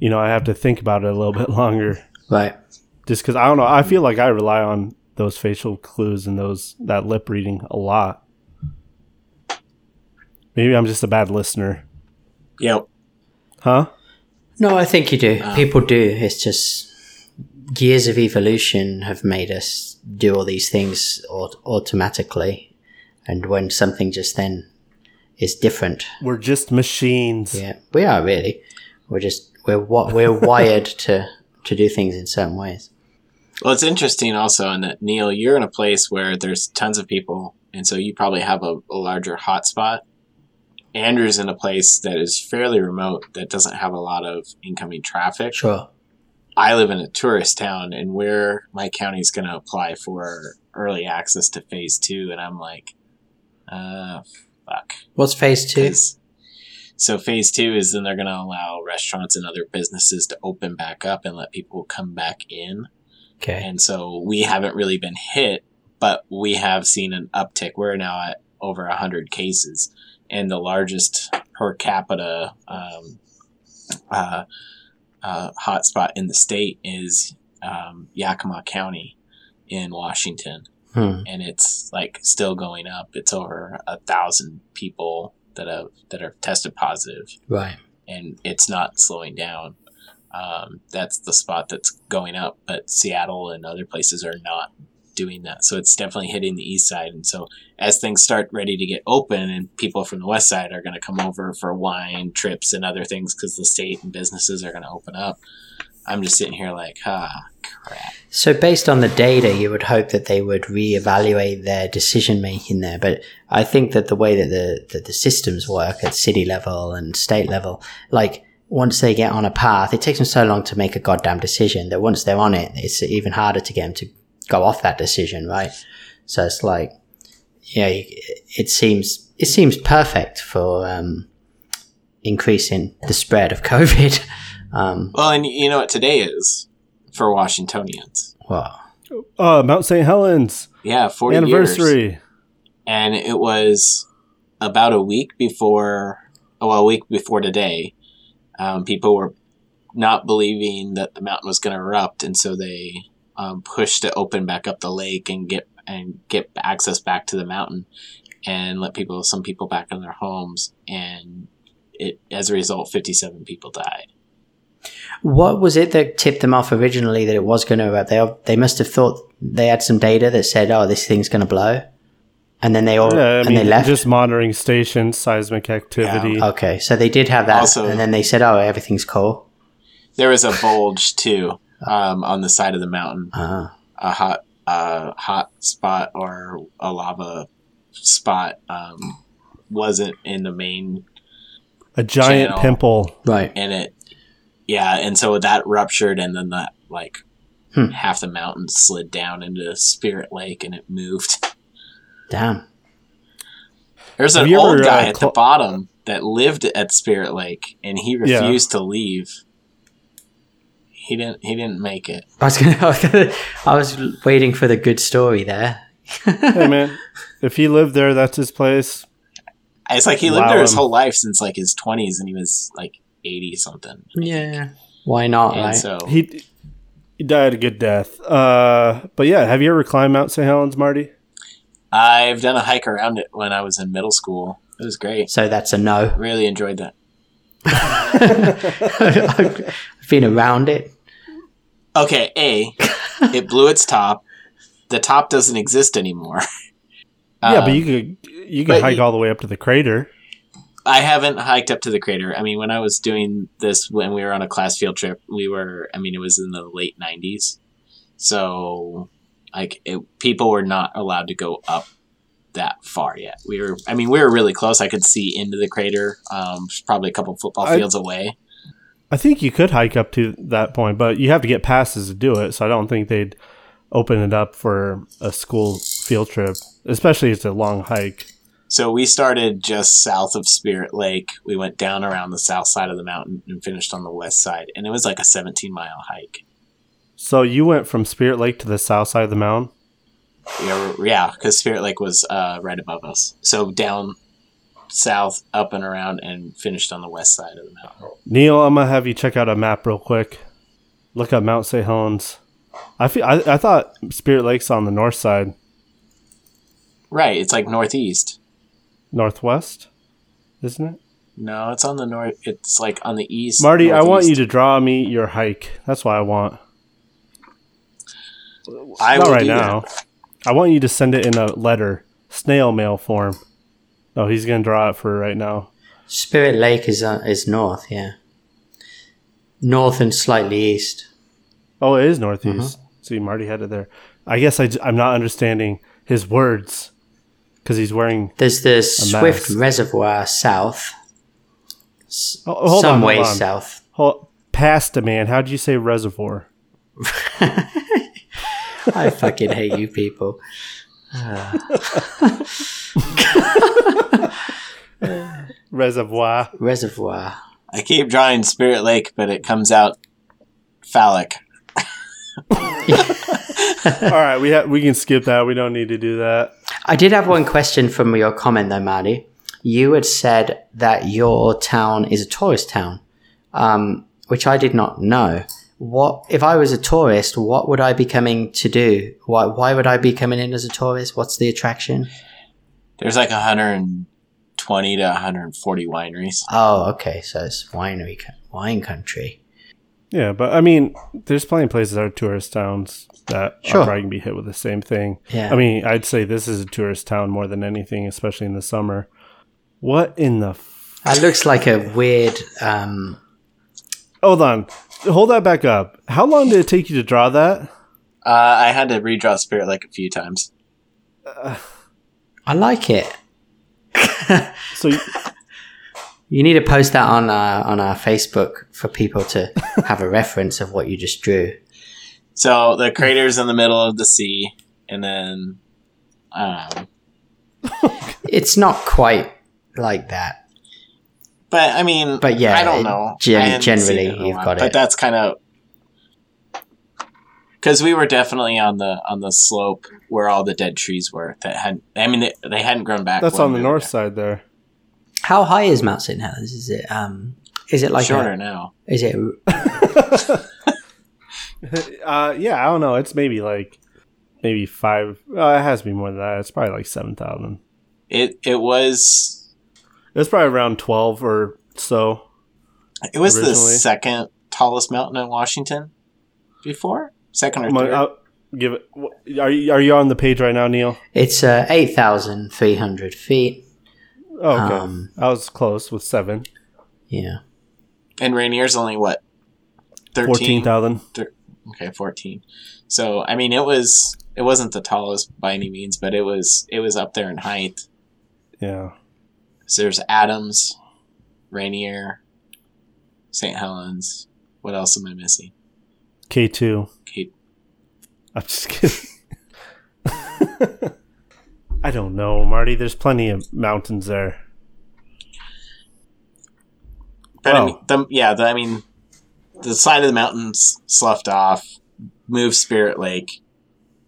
You know, I have to think about it a little bit longer. Right. Just because I don't know. I feel like I rely on those facial clues and those that lip reading a lot. Maybe I'm just a bad listener. Yep. Huh? No, I think you do. Ah. People do. It's just years of evolution have made us do all these things aut- automatically, and when something just then is different, We're just machines. yeah, we are really. We're just we're what we're wired to to do things in certain ways. Well, it's interesting also in that Neil, you're in a place where there's tons of people, and so you probably have a, a larger hotspot. Andrew's in a place that is fairly remote that doesn't have a lot of incoming traffic. Sure. I live in a tourist town, and where my county's going to apply for early access to phase two, and I'm like, uh, fuck. What's phase two? So phase two is then they're going to allow restaurants and other businesses to open back up and let people come back in. Okay. And so we haven't really been hit, but we have seen an uptick. We're now at over 100 cases. And the largest per capita um, uh, uh, hotspot in the state is um, Yakima County in Washington. Hmm. And it's like still going up. It's over a thousand people that have that are tested positive Right. and it's not slowing down. Um, that's the spot that's going up, but Seattle and other places are not doing that. So it's definitely hitting the east side. And so as things start ready to get open, and people from the west side are going to come over for wine trips and other things because the state and businesses are going to open up. I'm just sitting here like, ah, crap. So, based on the data, you would hope that they would reevaluate their decision making there. But I think that the way that the that the systems work at city level and state level, like once they get on a path, it takes them so long to make a goddamn decision that once they're on it, it's even harder to get them to go off that decision, right? So it's like, yeah, you- it seems it seems perfect for um, increasing the spread of COVID. Um, Well, and you know what today is for Washingtonians? well, Uh, Mount St. Helens Yeah, 40 years. anniversary. and it was about a week before, oh, well, a week before today. Um, people were not believing that the mountain was going to erupt, and so they um, pushed to open back up the lake and get and get access back to the mountain, and let people, some people, back in their homes. And it, as a result, fifty-seven people died. What was it that tipped them off originally that it was going to erupt? They they must have thought they had some data that said, "Oh, this thing's going to blow," and then they all Yeah, I and mean, they left. just monitoring stations, seismic activity. okay, so they did have that, Also- and then they said, "Oh, everything's cool." There was a bulge too um, on the side of the mountain. Ah, a hot uh, hot spot or a lava spot um, wasn't in the main a giant channel. pimple. right. and it yeah and so that ruptured and then that like Hmm. half the mountain slid down into spirit lake and it moved Damn. there's Have an old ever, guy uh, at the bottom that lived at spirit lake and he Yeah. refused to leave he didn't he didn't make it I was gonna, I was gonna, I was waiting for the good story there. hey man, if he lived there, that's his place. it's like he lived Allow there his whole life since like his 20s and he was like 80 something I think. Yeah. Why not? and right? so He he died a good death. Uh, but yeah, have you ever climbed Mount St. Helens, Marty? I've done a hike around it when I was in middle school. It was great. so that's a no. Really enjoyed that. I've been around it. Okay, A, it blew its top. The top doesn't exist anymore. yeah, Um, but you could you could hike you- all the way up to the crater. I haven't hiked up to the crater. I mean, when I was doing this, when we were on a class field trip, we were, I mean, it was in the late 90s. So, like, it, people were not allowed to go up that far yet. We were, I mean, we were really close. I could see into the crater, um, probably a couple football I- fields away. I think you could hike up to that point, but you have to get passes to do it. So I don't think they'd open it up for a school field trip, especially if it's a long hike. So we started just south of Spirit Lake. We went down around the south side of the mountain and finished on the west side. And it was like a 17 mile hike. So you went from Spirit Lake to the south side of the mountain. Yeah, yeah, because Spirit Lake was uh, right above us. So down south, up and around, and finished on the west side of the mountain. Neil, I'm gonna have you check out a map real quick. Look up Mount St. Helens. I feel I, I thought Spirit Lake's on the north side, Right, it's like northeast. northwest, isn't it? No, it's on the north. It's like on the east. Marty, I want you to draw me your hike. That's what I want. I Not will right now. that. I want you to send it in a letter, snail mail form. Oh, he's gonna draw it for right now. Spirit Lake is uh, is north, yeah. North and slightly east. Oh, it is northeast. See, Marty had it there. I guess I, am not understanding his words because he's wearing. There's the Swift mask. Reservoir south. S- Oh, hold some on, way south. Hold, past a man. How'd you say reservoir? I fucking hate you people. Reservoir. Reservoir. I keep drawing Spirit Lake, but it comes out phallic. All right, we ha- we can skip that. We don't need to do that. I did have one question from your comment though, Marty. You had said that your town is a tourist town, um, which I did not know. What if I was a tourist? What would I be coming to do? Why why would I be coming in as a tourist? What's the attraction? There's like 120 to 140 wineries. Oh, okay, so it's winery wine country. Yeah, but I mean, there's plenty of places that are tourist towns that Sure. are probably gonna be hit with the same thing. Yeah. I mean, I'd say this is a tourist town more than anything, especially in the summer. What in the? F- That looks like a weird. Um, Hold on, hold that back up. How long did it take you to draw that? Uh, I had to redraw Spirit like a few times. I like it. So you- You need to post that on uh, on our Facebook for people to have a reference of what you just drew. So the crater's in the middle of the sea, and then um, It's not quite like that. But I mean, But yeah, I don't know. gen- I generally, seen it in a you've while, got it. But that's kind of because we were definitely on the on the slope where all the dead trees were. That had, I mean, they, they hadn't grown back. that's on the we were north there. side there. How high is Mount St. Helens? Is it um is it like Shorter a, now. is it uh, yeah, I don't know. It's maybe like maybe five. Uh, it has to be more than that. It's probably like seven thousand. It it was It's probably around twelve or so. it was the second tallest mountain in Washington before second or Come third. I'll give it. Are you are you on the page right now, Neil? it's uh, 8,300 feet. Oh, okay. Um, I was close with seven. Yeah. and Rainier's only what Fourteen thirteen. thousand. Okay, fourteen. So I mean, it was it wasn't the tallest by any means, but it was it was up there in height. Yeah. So there's Adams, Rainier, St. Helens. What else am I missing? K two. Kate. I'm just kidding. I don't know, Marty. There's plenty of mountains there. But I Oh. mean, the, yeah, the, I mean, the side of the mountains sloughed off, moved Spirit Lake.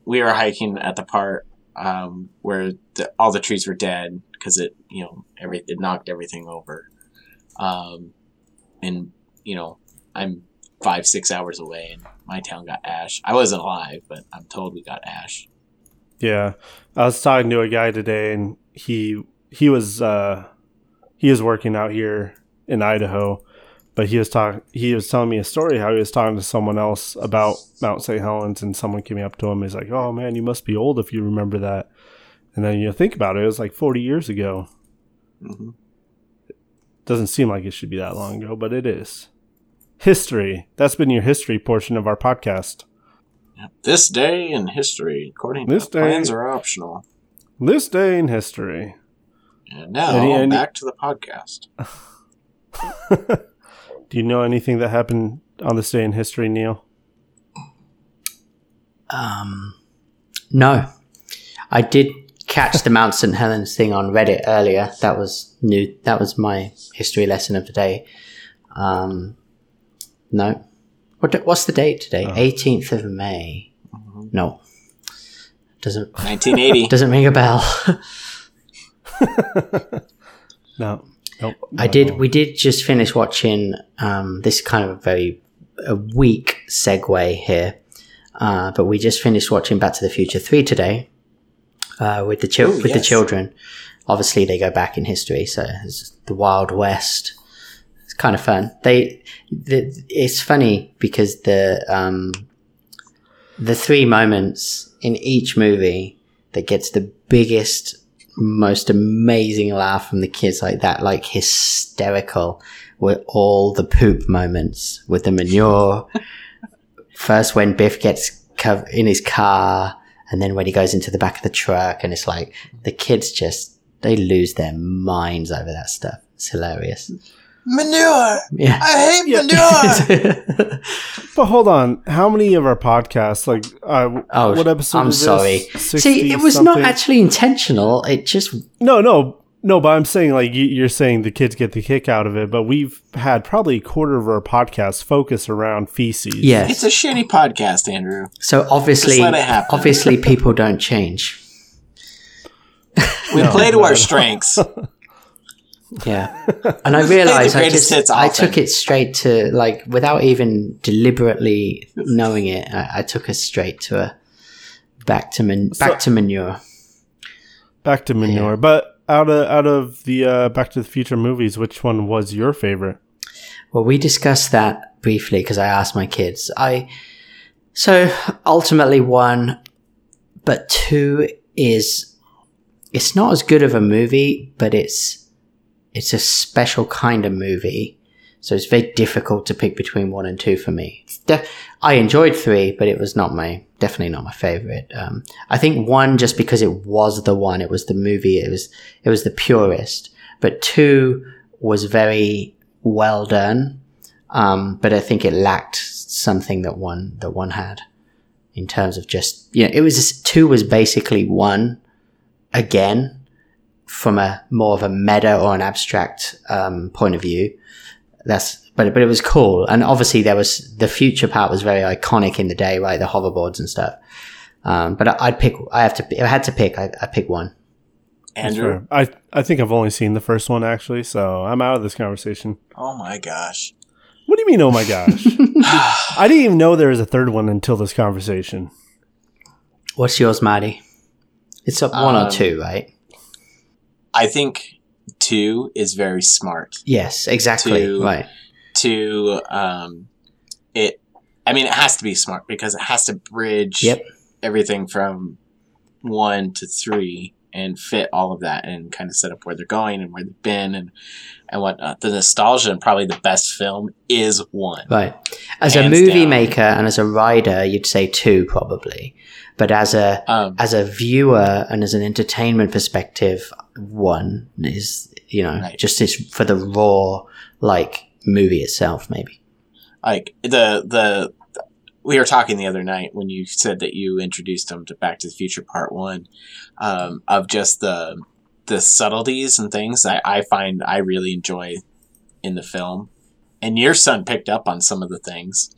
We were hiking at the part um, where the, all the trees were dead because it, you know, every it knocked everything over. Um, and you know, I'm five six hours away, and my town got ash. I wasn't alive, but I'm told we got ash. Yeah, I was talking to a guy today, and he he was uh, he was working out here in Idaho, but he was talking he was telling me a story how he was talking to someone else about Mount St. Helens, and someone came up to him. He's like, "Oh man, you must be old if you remember that." And then you think about it, it was like forty years ago. hmm Doesn't seem like it should be that long ago, but it is. History. That's been your history portion of our podcast. This day in history, according This to day- plans, are optional. This day in history. And now Any- any- back to the podcast. Do you know anything that happened on this day in history, Neil? Um, no, I did catch the Mount St Helens thing on Reddit earlier. That was new. That was my history lesson of the day. Um, no, what what's the date today? Eighteenth of May. No, doesn't 1980. doesn't ring a bell. No. Nope. I did. We did just finish watching. Um, this is kind of a very a weak segue here, uh, but we just finished watching Back to the Future Three today uh, with the chil- Ooh, with the children. Obviously, they go back in history, so it's the Wild West. It's kind of fun. They, the, it's funny because the um, the three moments in each movie that gets the biggest most amazing laugh from the kids like that, like hysterical, were all the poop moments with the manure. First, when Biff gets cov- in his car, and then when he goes into the back of the truck, and it's like the kids just they lose their minds over that stuff. It's hilarious. Manure. Yeah. I hate manure. But hold on, how many of our podcasts, like, uh, Oh, what episode? I'm is sorry. 60 See, it was not actually intentional. It just No, no, no. But I'm saying, like, you, you're saying the kids get the kick out of it, but we've had probably a quarter of our podcast focus around feces. yes. it's a shitty podcast, Andrew. So obviously, Just let it happen. obviously, people don't change. We No, play to no, our no. strengths. Yeah, and I realized I just hits I took it straight to like without even deliberately knowing it. I, I took us straight to a back to man, back to manure. Back to manure, but out of out of the uh, Back to the Future movies, which one was your favorite? Well, we discussed that briefly because I asked my kids. I so ultimately one, but two is it's not as good of a movie, but it's it's a special kind of movie. So it's very difficult to pick between one and two for me. Def- I enjoyed three, but it was not my definitely not my favorite. Um, I think one just because it was the one, it was the movie, it was it was the purest. But two was very well done, um, but I think it lacked something that one that one had in terms of just you know it was two was basically one again from a more of a meta or an abstract um, point of view. That's but but it was cool, and obviously there was the future part was very iconic in the day, right? The hoverboards and stuff. Um, but I, I'd pick. I have to. If I had to pick, I, I pick one. Andrew. I I think I've only seen the first one actually, so I'm out of this conversation. Oh my gosh. What do you mean? Oh my gosh! I didn't even know there was a third one until this conversation. What's yours, Marty? It's up one or Um, two, right? I think two is very smart. Yes, exactly. two- Right. To um, it. I mean, it has to be smart because it has to bridge Yep. everything from one to three and fit all of that and kind of set up where they're going and where they've been and and whatnot. The nostalgia and probably the best film is one. Right. As a movie down. maker and as a writer, you'd say two probably. But as a Um, as a viewer and as an entertainment perspective, one is you know Right. just this for the raw like movie itself, maybe. like the the we were talking the other night when you said that you introduced them to Back to the Future Part One, um, of just the the subtleties and things I, I find I really enjoy in the film. And your son picked up on some of the things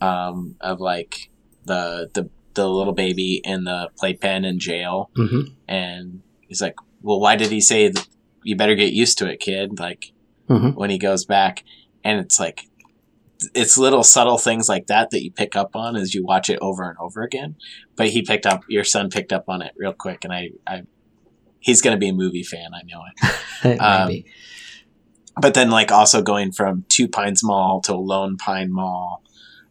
um, of like the the the little baby in the playpen in jail, Mm-hmm. and he's like, "Well, why did he say that you better get used to it, kid?" Like Mhm. when he goes back, and it's like it's little subtle things like that that you pick up on as you watch it over and over again. But he picked up, your son picked up on it real quick, and I, I he's going to be a movie fan. I know it. Um, maybe. But then, like, also going from Twin Pines Mall to Lone Pine Mall,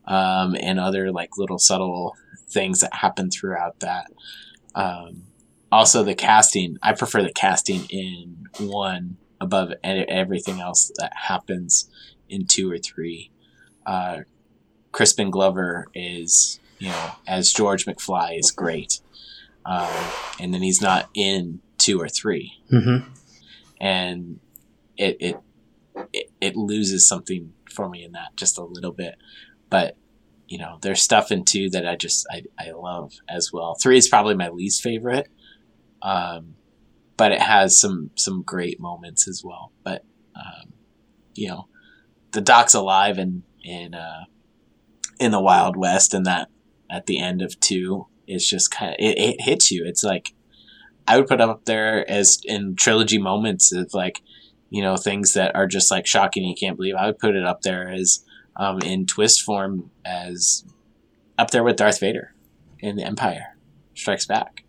um, and other like little subtle things that happen throughout that. Um, also, the casting. I prefer the casting in one above everything else that happens in two or three. Uh, Crispin Glover is, you know, as George McFly is great, um, and then he's not in two or three Mm-hmm. and it, it it it loses something for me in that just a little bit but you know there's stuff in two that i just i, I love as well three is probably my least favorite um but it has some some great moments as well but um you know the doc's alive in in uh in the wild west and that at the end of two is just kind of it, it hits you it's like I would put up there as in trilogy moments of like, you know, things that are just like shocking. You can't believe. I would put it up there as um, in twist form as up there with Darth Vader in the Empire Strikes Back.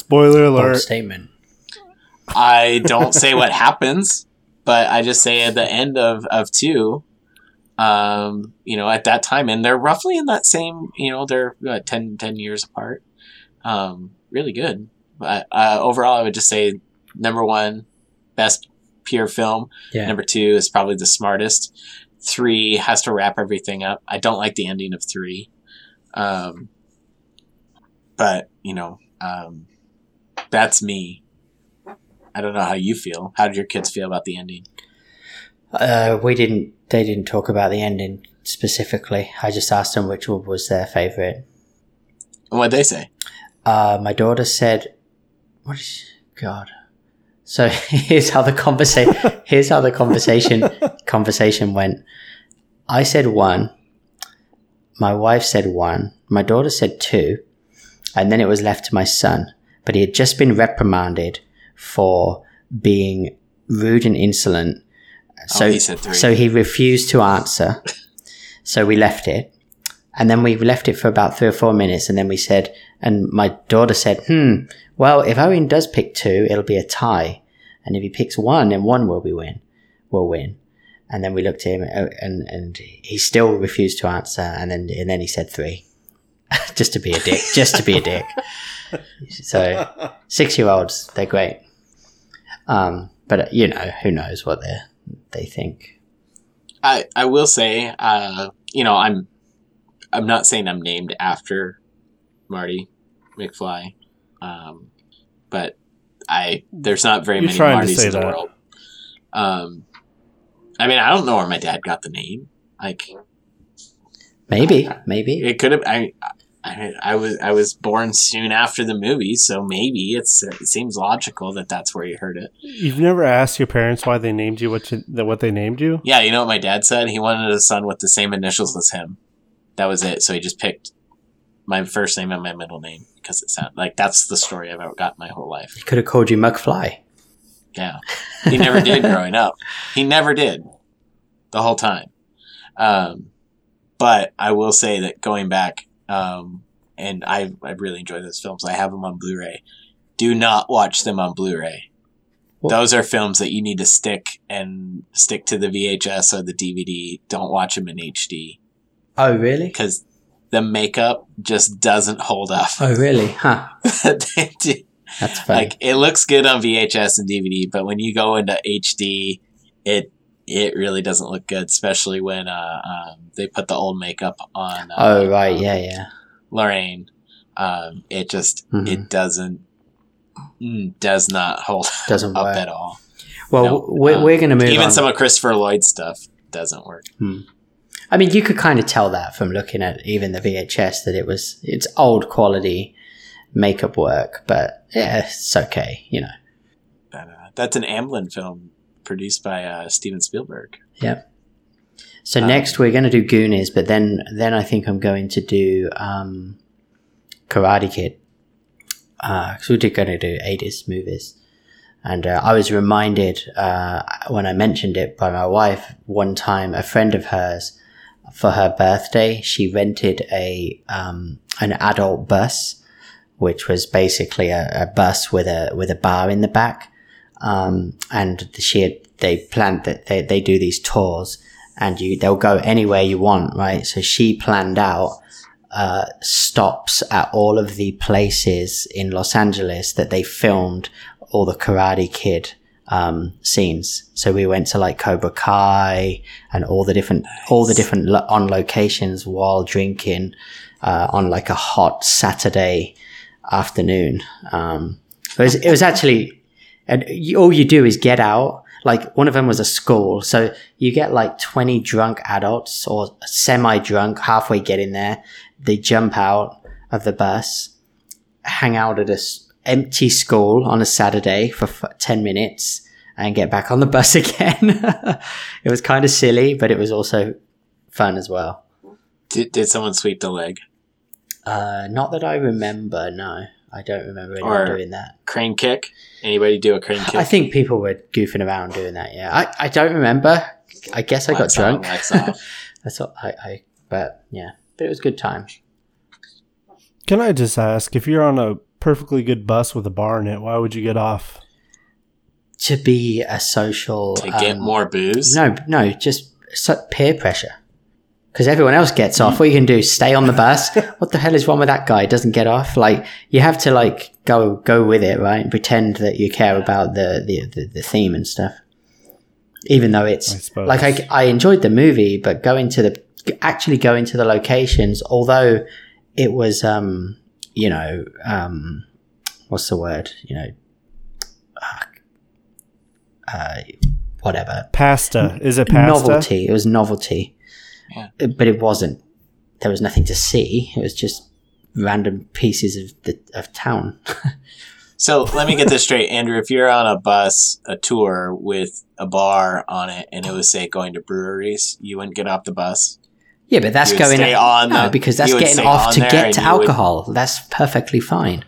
Spoiler Bold alert. statement. I don't say what happens, but I just say at the end of, of two, um, you know, at that time, and they're roughly in that same, you know, they're uh, 10, 10 years apart. Um, really good. But uh, overall, I would just say number one, best pure film. Yeah. Number two is probably the smartest. Three has to wrap everything up. I don't like the ending of three. Um, but you know, um, that's me. I don't know how you feel. How did your kids feel about the ending? Uh, we didn't. They didn't talk about the ending specifically. I just asked them which one was their favorite. What'd they say? Uh, my daughter said, "What is God?" So here's how the conversation. here's how the conversation conversation went. I said one. My wife said one. My daughter said two, and then it was left to my son. But he had just been reprimanded for being rude and insolent. So Oh, he so he refused to answer. So we left it. And then we left it for about three or four minutes. And then we said, and my daughter said, hmm, well, if Owen does pick two, it'll be a tie. And if he picks one, then one will be win, will win. And then we looked at him uh, and, and he still refused to answer. And then, and then he said three. just to be a dick, just to be a dick. So six year olds, they're great. Um, but uh, you know, who knows what they they think. I I will say, uh, you know, I'm I'm not saying I'm named after Marty McFly, um, but I there's not very You're many Martys in the that. world. Um, I mean, I don't know where my dad got the name. Like, Maybe, maybe. it could have. I, I I was I was born soon after the movie, so maybe it's it seems logical that that's where you heard it. You've never asked your parents why they named you what you, that what they named you? Yeah, you know what my dad said? He wanted a son with the same initials as him. That was it. So he just picked my first name and my middle name because it sounded like that's the story I've got my whole life. He could have called you McFly. Yeah. He never did growing up. He never did the whole time. Um, but I will say that going back, um, and I, I really enjoy those films. I have them on Blu-ray. Do not watch them on Blu-ray. What? Those are films that you need to stick and stick to the VHS or the DVD. Don't watch them in HD Oh, really? because the makeup just doesn't hold up. Oh, really? Huh. That's funny. like it looks good on VHS and DVD, but when you go into HD, it it really doesn't look good, especially when uh, um, they put the old makeup on. Uh, oh, right. Yeah, yeah. Lorraine. Um, it just Mhm. it doesn't mm, does not hold Doesn't up work. at all. Well, No, we're, um, we're going to move Even on. some of Christopher Lloyd's stuff doesn't work. I mean, you could kind of tell that from looking at even the VHS that it was it's old quality makeup work, but yeah, it's okay. You know. But, uh, that's an Amblin film produced by uh, Steven Spielberg. Yeah. So Um, next we're going to do Goonies, but then then I think I'm going to do um, Karate Kid because we're going to do 80s movies. And uh, I was reminded uh, when I mentioned it by my wife one time. A friend of hers, for her birthday, she rented a um, an adult bus, which was basically a, a bus with a with a bar in the back. Um, and she had they planned that they, they do these tours and you they'll go anywhere you want, right? So she planned out uh, stops at all of the places in Los Angeles that they filmed all the Karate Kid um, scenes. So we went to like Cobra Kai and all the different all the different lo- on locations while drinking uh, on like a hot Saturday afternoon. Um, it was it was actually and you, all you do is get out. Like one of them was a school, so you get like twenty drunk adults or semi-drunk halfway getting there. They jump out of the bus, hang out at a empty school on a Saturday for f- ten minutes, and get back on the bus again. it was kind of silly, but it was also fun as well. Did, did someone sweep the leg? Uh, not that I remember. No, I don't remember anyone Or- doing that. Crane kick? Anybody do a crane kick? I think people were goofing around doing that. Yeah, I, I don't remember. I guess I got Lights on, drunk. lights off. That's what I, I. But yeah, but it was good time. Can I just ask if you're on a perfectly good bus with a bar in it, why would you get off? To be a social. to get um, more booze. No, no, just so- peer pressure. Because everyone else gets off. What you can do is stay on the bus. what the hell is wrong with that guy? Doesn't get off. Like you have to like go go with it, right? And pretend that you care about the the, the, the theme and stuff. Even though it's suppose. like I, I enjoyed the movie, but going to the actually going to the locations, although it was um you know, um, what's the word? You know, uh, uh, whatever. Pasta. Is it pasta? Novelty. It was novelty. Yeah. Uh, But it wasn't. There was nothing to see. It was just random pieces of the of town. So let me get this straight, Andrew. If you're on a bus, a tour with a bar on it, and it was say going to breweries, you wouldn't get off the bus. yeah, but that's going stay on no, the- because that's getting off to get to you would- alcohol. That's perfectly fine.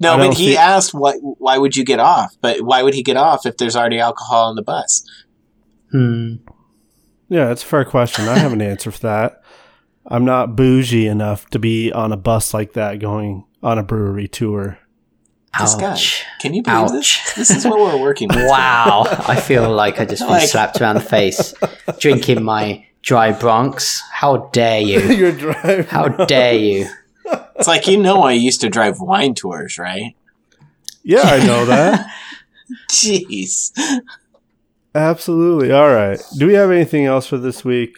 No, I but he see- asked why why would you get off? But why would he get off if there's already alcohol on the bus? Hmm. Yeah, that's a fair question. I have an answer for that. I'm not bougie enough to be on a bus like that going on a brewery tour. This guy. Ouch. Can you believe Ouch. this? This is what we're working with. Wow. I feel like I just been Like- slapped around the face drinking my dry Bronx. How dare you? You're driving. How dare you? It's like you know I used to drive wine tours, right? Yeah, I know that. Jeez. Absolutely. All right. Do we have anything else for this week?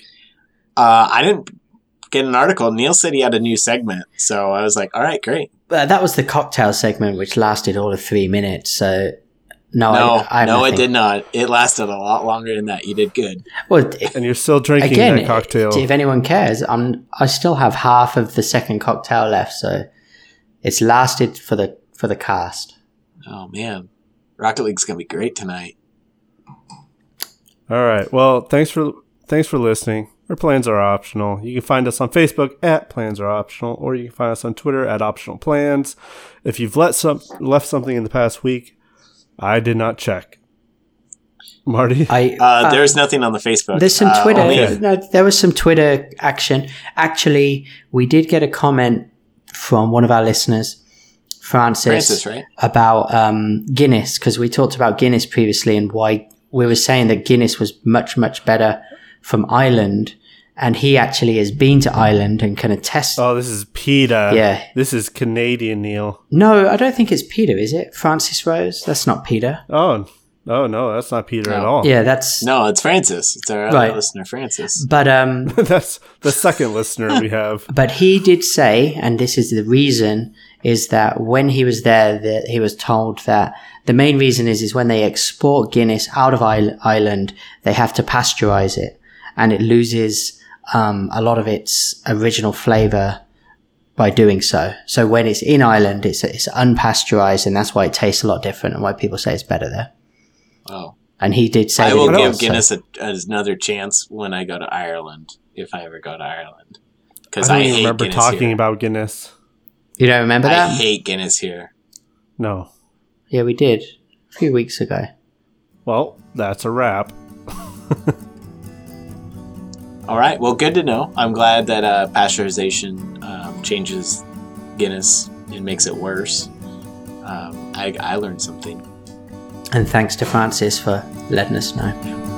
Uh, I didn't get an article. Neil said he had a new segment, so I was like, "All right, great." Uh, that was the cocktail segment, which lasted all of three minutes. So, no, No, I, I have no, it did not. It lasted a lot longer than that. You did good. Well, it- And you're still drinking again, that cocktail. if anyone cares, I'm I still have half of the second cocktail left, so it's lasted for the for the cast. Oh man, Rocket League's gonna be great tonight. All right. Well, thanks for thanks for listening. Our plans are optional. You can find us on Facebook at Plans Are Optional, or you can find us on Twitter at Optional Plans. If you've let some left something in the past week, I did not check. Marty, I Uh, there's nothing on the Facebook. There's some Uh, Twitter. only- Okay. No, there was some Twitter action. Actually, we did get a comment from one of our listeners, Francis, Francis, right? about um, Guinness because we talked about Guinness previously and why we were saying that Guinness was much much better from Ireland, and he actually has been to Ireland and can attest. oh, this is Peter. Yeah. This is Canadian, Neil. No, I don't think it's Peter, is it? Francis Rose? That's not Peter. Oh, oh no, that's not Peter at all. Yeah, that's No, it's Francis. It's our other Right. listener, Francis. But um, that's the second listener we have. But he did say, and this is the reason, is that when he was there, that he was told that the main reason is is when they export Guinness out of Ireland, they have to pasteurize it, and it loses um, a lot of its original flavor by doing so. So when it's in Ireland, it's it's unpasteurized, and that's why it tastes a lot different, and why people say it's better there. Oh, And he did say I will give was, so- Guinness a, another chance when I go to Ireland, if I ever go to Ireland, because I I, don't even hate remember Guinness talking here. about Guinness. You don't remember that? I that? hate Guinness here. No. Yeah, we did a few weeks ago. Well, that's a wrap. All right, well, good to know. I'm glad that uh, pasteurization um, changes Guinness and makes it worse. Um, I, I learned something. And thanks to Francis for letting us know.